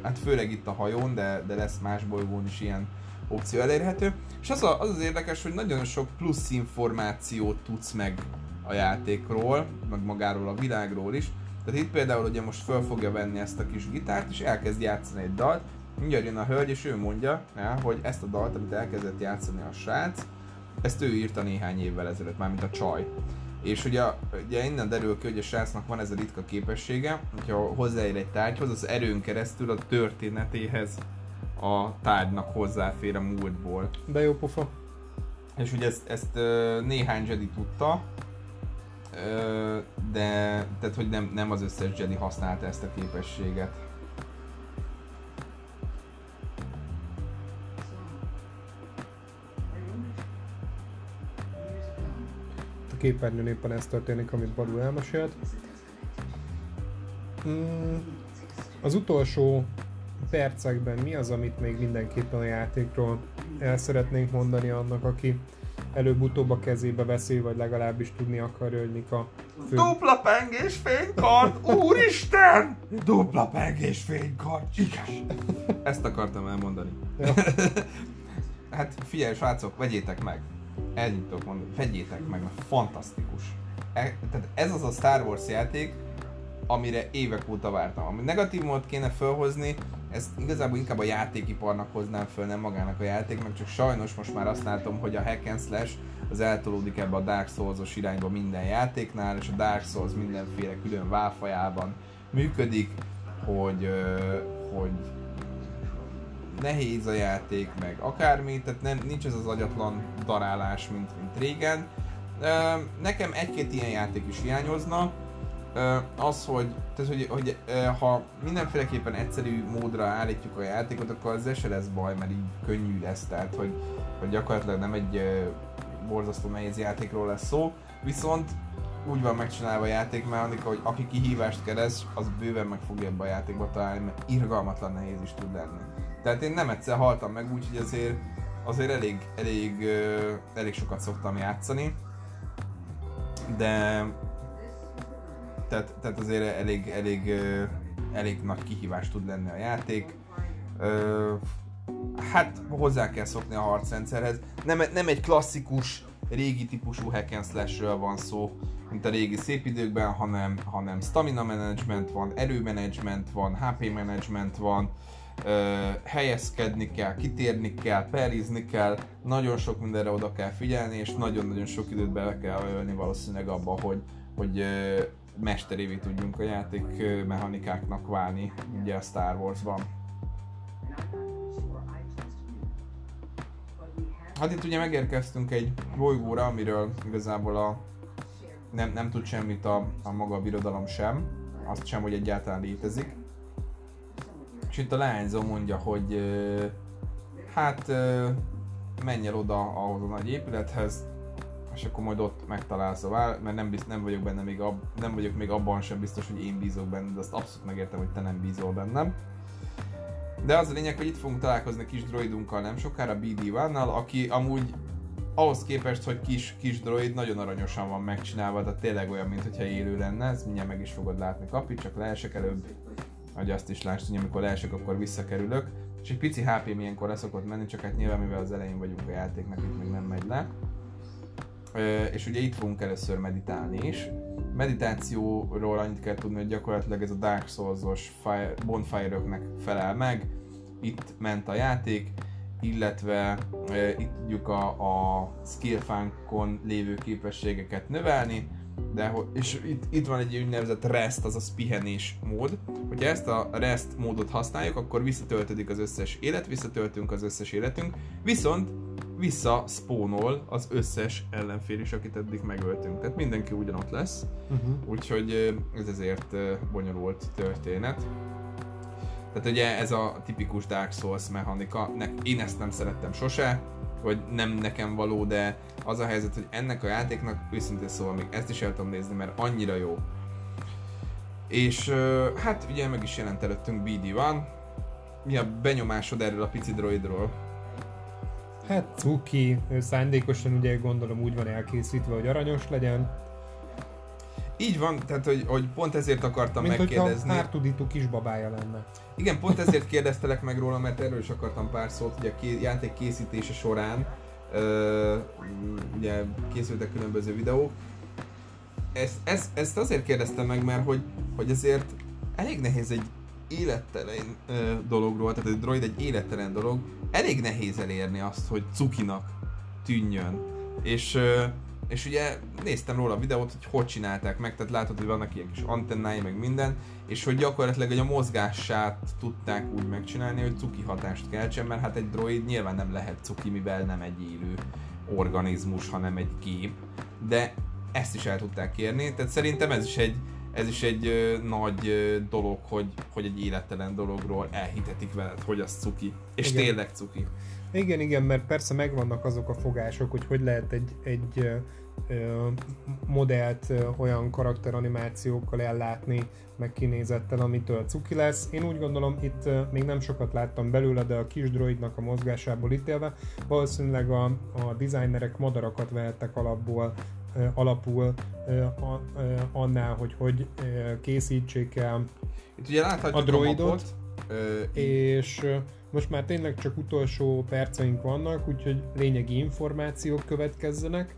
hát főleg itt a hajón, de, de lesz más bolygón is ilyen opció elérhető. És az, a, az az érdekes, hogy nagyon sok plusz információt tudsz meg a játékról, meg magáról a világról is. Tehát itt például ugye most föl fogja venni ezt a kis gitárt, és elkezd játszani egy dalt. Mindjárt jön a hölgy, és ő mondja, hogy ezt a dalt, amit elkezdett játszani a srác, ezt ő írta néhány évvel ezelőtt, mármint a csaj. És ugye, ugye innen derül ki, hogy a srácnak van ez a ritka képessége, hogyha hozzáér egy tárgyhoz, az erőn keresztül a történetéhez a tárgynak hozzáfér a múltból. De jó pofa. És ugye ezt, ezt néhány Jedi tudta, de tehát, hogy nem, nem az összes Jedi használta ezt a képességet. Képernyőn éppen ez történik, amit Balú elmesélt. Mm, az utolsó percekben mi az, amit még mindenképpen a játékról el szeretnénk mondani annak, aki előbb-utóbb a kezébe veszi, vagy legalábbis tudni akarja, hogy mik a fő... Dupla pengés fénykard! Úristen! Dupla pengés fénykard! Igen! Ezt akartam elmondani. Ja. hát figyelj, srácok, vegyétek meg! Ennyit tudok mondani, vegyétek meg, mert fantasztikus. E, tehát ez az a Star Wars játék, amire évek óta vártam. Ami negatív mód kéne felhozni, ezt igazából inkább a játékiparnak hoznám föl, nem magának a játéknak, csak sajnos most már azt látom, hogy a hack and slash az eltolódik ebbe a Dark Souls-os irányba minden játéknál, és a Dark Souls mindenféle külön válfajában működik, hogy, hogy nehéz a játék, meg akármi, tehát nem, nincs ez az agyatlan darálás, mint, mint régen. Nekem egy-két ilyen játék is hiányozna, az, hogy, tehát, hogy, hogy ha mindenféleképpen egyszerű módra állítjuk a játékot, akkor az se lesz baj, mert így könnyű lesz, tehát hogy, hogy gyakorlatilag nem egy borzasztó nehéz játékról lesz szó, viszont úgy van megcsinálva a játékmechanika, hogy aki kihívást keres, az bőven meg fogja ebbe a játékba találni, mert irgalmatlan nehéz is tud lenni. Tehát én nem egyszer haltam meg, úgyhogy azért, azért elég, elég, elég sokat szoktam játszani. De tehát, tehát azért elég, elég, elég nagy kihívás tud lenni a játék. Hát hozzá kell szokni a harcrendszerhez. Nem, nem egy klasszikus, régi típusú hack and slash van szó, mint a régi szép időkben, hanem, hanem stamina management van, erő management van, HP management van, helyezkedni kell, kitérni kell, perizni kell, nagyon sok mindenre oda kell figyelni, és nagyon-nagyon sok időt bele kell ölni valószínűleg abba, hogy, hogy mesterévé tudjunk a játék mechanikáknak válni, ugye a Star Wars-ban. Hát itt ugye megérkeztünk egy bolygóra, amiről igazából a nem, nem tud semmit a, a maga a birodalom sem, azt sem, hogy egyáltalán létezik. Itt a leányzó mondja, hogy hát menj el oda ahhoz a nagy épülethez, és akkor majd ott megtalálsz a vál, mert nem, bizt, nem vagyok benne még, ab, nem vagyok még abban sem biztos, hogy én bízok benne, de azt abszolút megértem, hogy te nem bízol bennem. De az a lényeg, hogy itt fogunk találkozni kis droidunkkal nem sokára, BD Vannal, aki amúgy ahhoz képest, hogy kis, kis droid nagyon aranyosan van megcsinálva, tehát tényleg olyan, mintha élő lenne, ezt mindjárt meg is fogod látni, kapi, csak leesek előbb, hogy azt is lásd, hogy amikor leesek, akkor visszakerülök. És egy pici HP milyenkor leszokott menni, csak hát nyilván mivel az elején vagyunk a játéknak, itt még nem megy le. Ö, és ugye itt fogunk először meditálni is. Meditációról annyit kell tudni, hogy gyakorlatilag ez a Dark Souls-os bonfire-öknek felel meg. Itt ment a játék, illetve e, itt tudjuk a, a skillfánkon lévő képességeket növelni, de és itt, itt van egy úgynevezett rest, azaz pihenés mód. Hogyha ezt a rest módot használjuk, akkor visszatöltődik az összes élet, visszatöltünk az összes életünk, viszont vissza spawnol az összes ellenfél is, akit eddig megöltünk. Tehát mindenki ugyanott lesz, uh-huh. úgyhogy ez ezért bonyolult történet. Tehát ugye ez a tipikus Dark Souls mechanika, én ezt nem szerettem sose, vagy nem nekem való, de az a helyzet, hogy ennek a játéknak őszintén szóval még ezt is el tudom nézni, mert annyira jó. És hát ugye meg is jelent előttünk BD1. Mi a benyomásod erről a pici droidról? Hát cuki, szándékosan ugye gondolom úgy van elkészítve, hogy aranyos legyen. Így van, tehát hogy, hogy pont ezért akartam Mint megkérdezni. Mint hogyha kisbabája lenne. Igen, pont ezért kérdeztelek meg róla, mert erről is akartam pár szót, ugye a ké- játék készítése során ö, ugye készültek különböző videók. Ezt, ezt, ezt azért kérdeztem meg, mert hogy, hogy ezért elég nehéz egy élettelen ö, dologról, tehát egy droid egy élettelen dolog, elég nehéz elérni azt, hogy cukinak tűnjön. És ö, és ugye néztem róla a videót, hogy hogy csinálták meg, tehát látod, hogy vannak ilyen kis antennái, meg minden, és hogy gyakorlatilag egy a mozgását tudták úgy megcsinálni, hogy cuki hatást keltsen, mert hát egy droid nyilván nem lehet cuki, mivel nem egy élő organizmus, hanem egy gép, de ezt is el tudták kérni, tehát szerintem ez is egy, ez is egy ö, nagy ö, dolog, hogy, hogy egy élettelen dologról elhitetik veled, hogy az cuki. És igen. tényleg cuki. Igen, igen, mert persze megvannak azok a fogások, hogy hogy lehet egy, egy ö, modellt ö, olyan karakteranimációkkal ellátni, meg kinézettel, amitől cuki lesz. Én úgy gondolom, itt ö, még nem sokat láttam belőle, de a kis droidnak a mozgásából ítélve, valószínűleg a, a designerek madarakat vehettek alapból, ö, alapul ö, a, ö, annál, hogy hogy ö, készítsék el itt ugye a droidot. A mapot, ö, és most már tényleg csak utolsó perceink vannak, úgyhogy lényegi információk következzenek.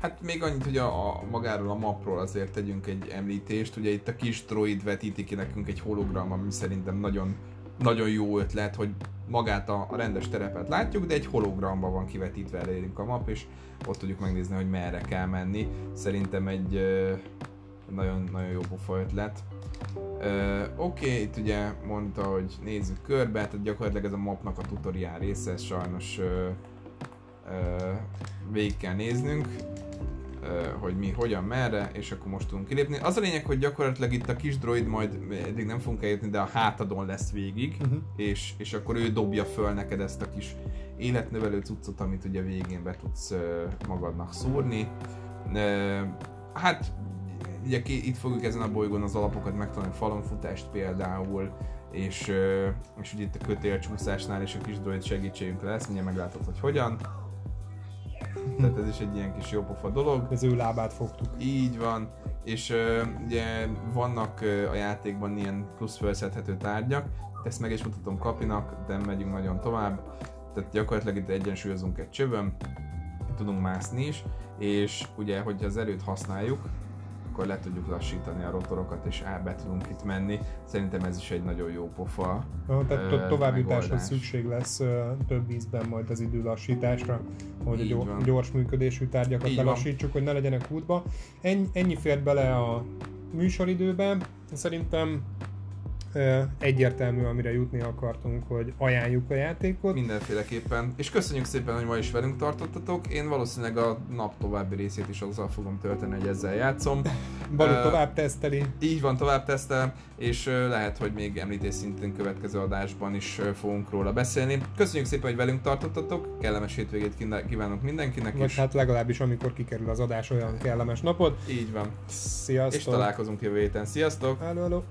Hát még annyit, hogy a, a magáról a mapról azért tegyünk egy említést. Ugye itt a kis droid vetíti ki nekünk egy hologram, ami szerintem nagyon, nagyon jó ötlet, hogy magát a, a rendes terepet látjuk, de egy hologramba van kivetítve elérünk a map, és ott tudjuk megnézni, hogy merre kell menni. Szerintem egy nagyon, nagyon jó pofa ötlet. Uh, Oké, okay, itt ugye mondta, hogy nézzük körbe, tehát gyakorlatilag ez a mapnak a tutoriál része, sajnos uh, uh, végig kell néznünk, uh, hogy mi hogyan, merre, és akkor most tudunk kilépni. Az a lényeg, hogy gyakorlatilag itt a kis droid majd eddig nem fogunk eljutni, de a hátadon lesz végig, uh-huh. és, és akkor ő dobja föl neked ezt a kis életnövelő cuccot, amit ugye végén be tudsz uh, magadnak szúrni. Uh, hát ugye itt fogjuk ezen a bolygón az alapokat megtanulni, falonfutást például, és, és ugye itt a kötél csúszásnál és a kis droid segítségünk lesz, mindjárt meglátod, hogy hogyan. Tehát ez is egy ilyen kis jópofa dolog. Az ő lábát fogtuk. Így van, és ugye vannak a játékban ilyen plusz felszedhető tárgyak, ezt meg is mutatom Kapinak, de megyünk nagyon tovább. Tehát gyakorlatilag itt egyensúlyozunk egy csövön, tudunk mászni is, és ugye, hogyha az erőt használjuk, akkor le tudjuk lassítani a rotorokat, és be tudunk itt menni. Szerintem ez is egy nagyon jó pofa Tehát uh, továbbjutáshoz szükség lesz uh, több vízben majd az időlassításra, hogy Így a gyors, gyors működésű tárgyakat Így lelassítsuk, van. hogy ne legyenek útba. Ennyi, ennyi fér bele a műsoridőben. Szerintem egyértelmű, amire jutni akartunk, hogy ajánljuk a játékot. Mindenféleképpen. És köszönjük szépen, hogy ma is velünk tartottatok. Én valószínűleg a nap további részét is azzal fogom tölteni, hogy ezzel játszom. Balú uh, tovább teszteli. Így van, tovább tesztelem, és lehet, hogy még említés szintén következő adásban is fogunk róla beszélni. Köszönjük szépen, hogy velünk tartottatok, kellemes hétvégét kívánok mindenkinek. Vagy és... hát legalábbis amikor kikerül az adás olyan kellemes napot. Így van. Sziasztok. És találkozunk jövő héten. Sziasztok! Hello, hello.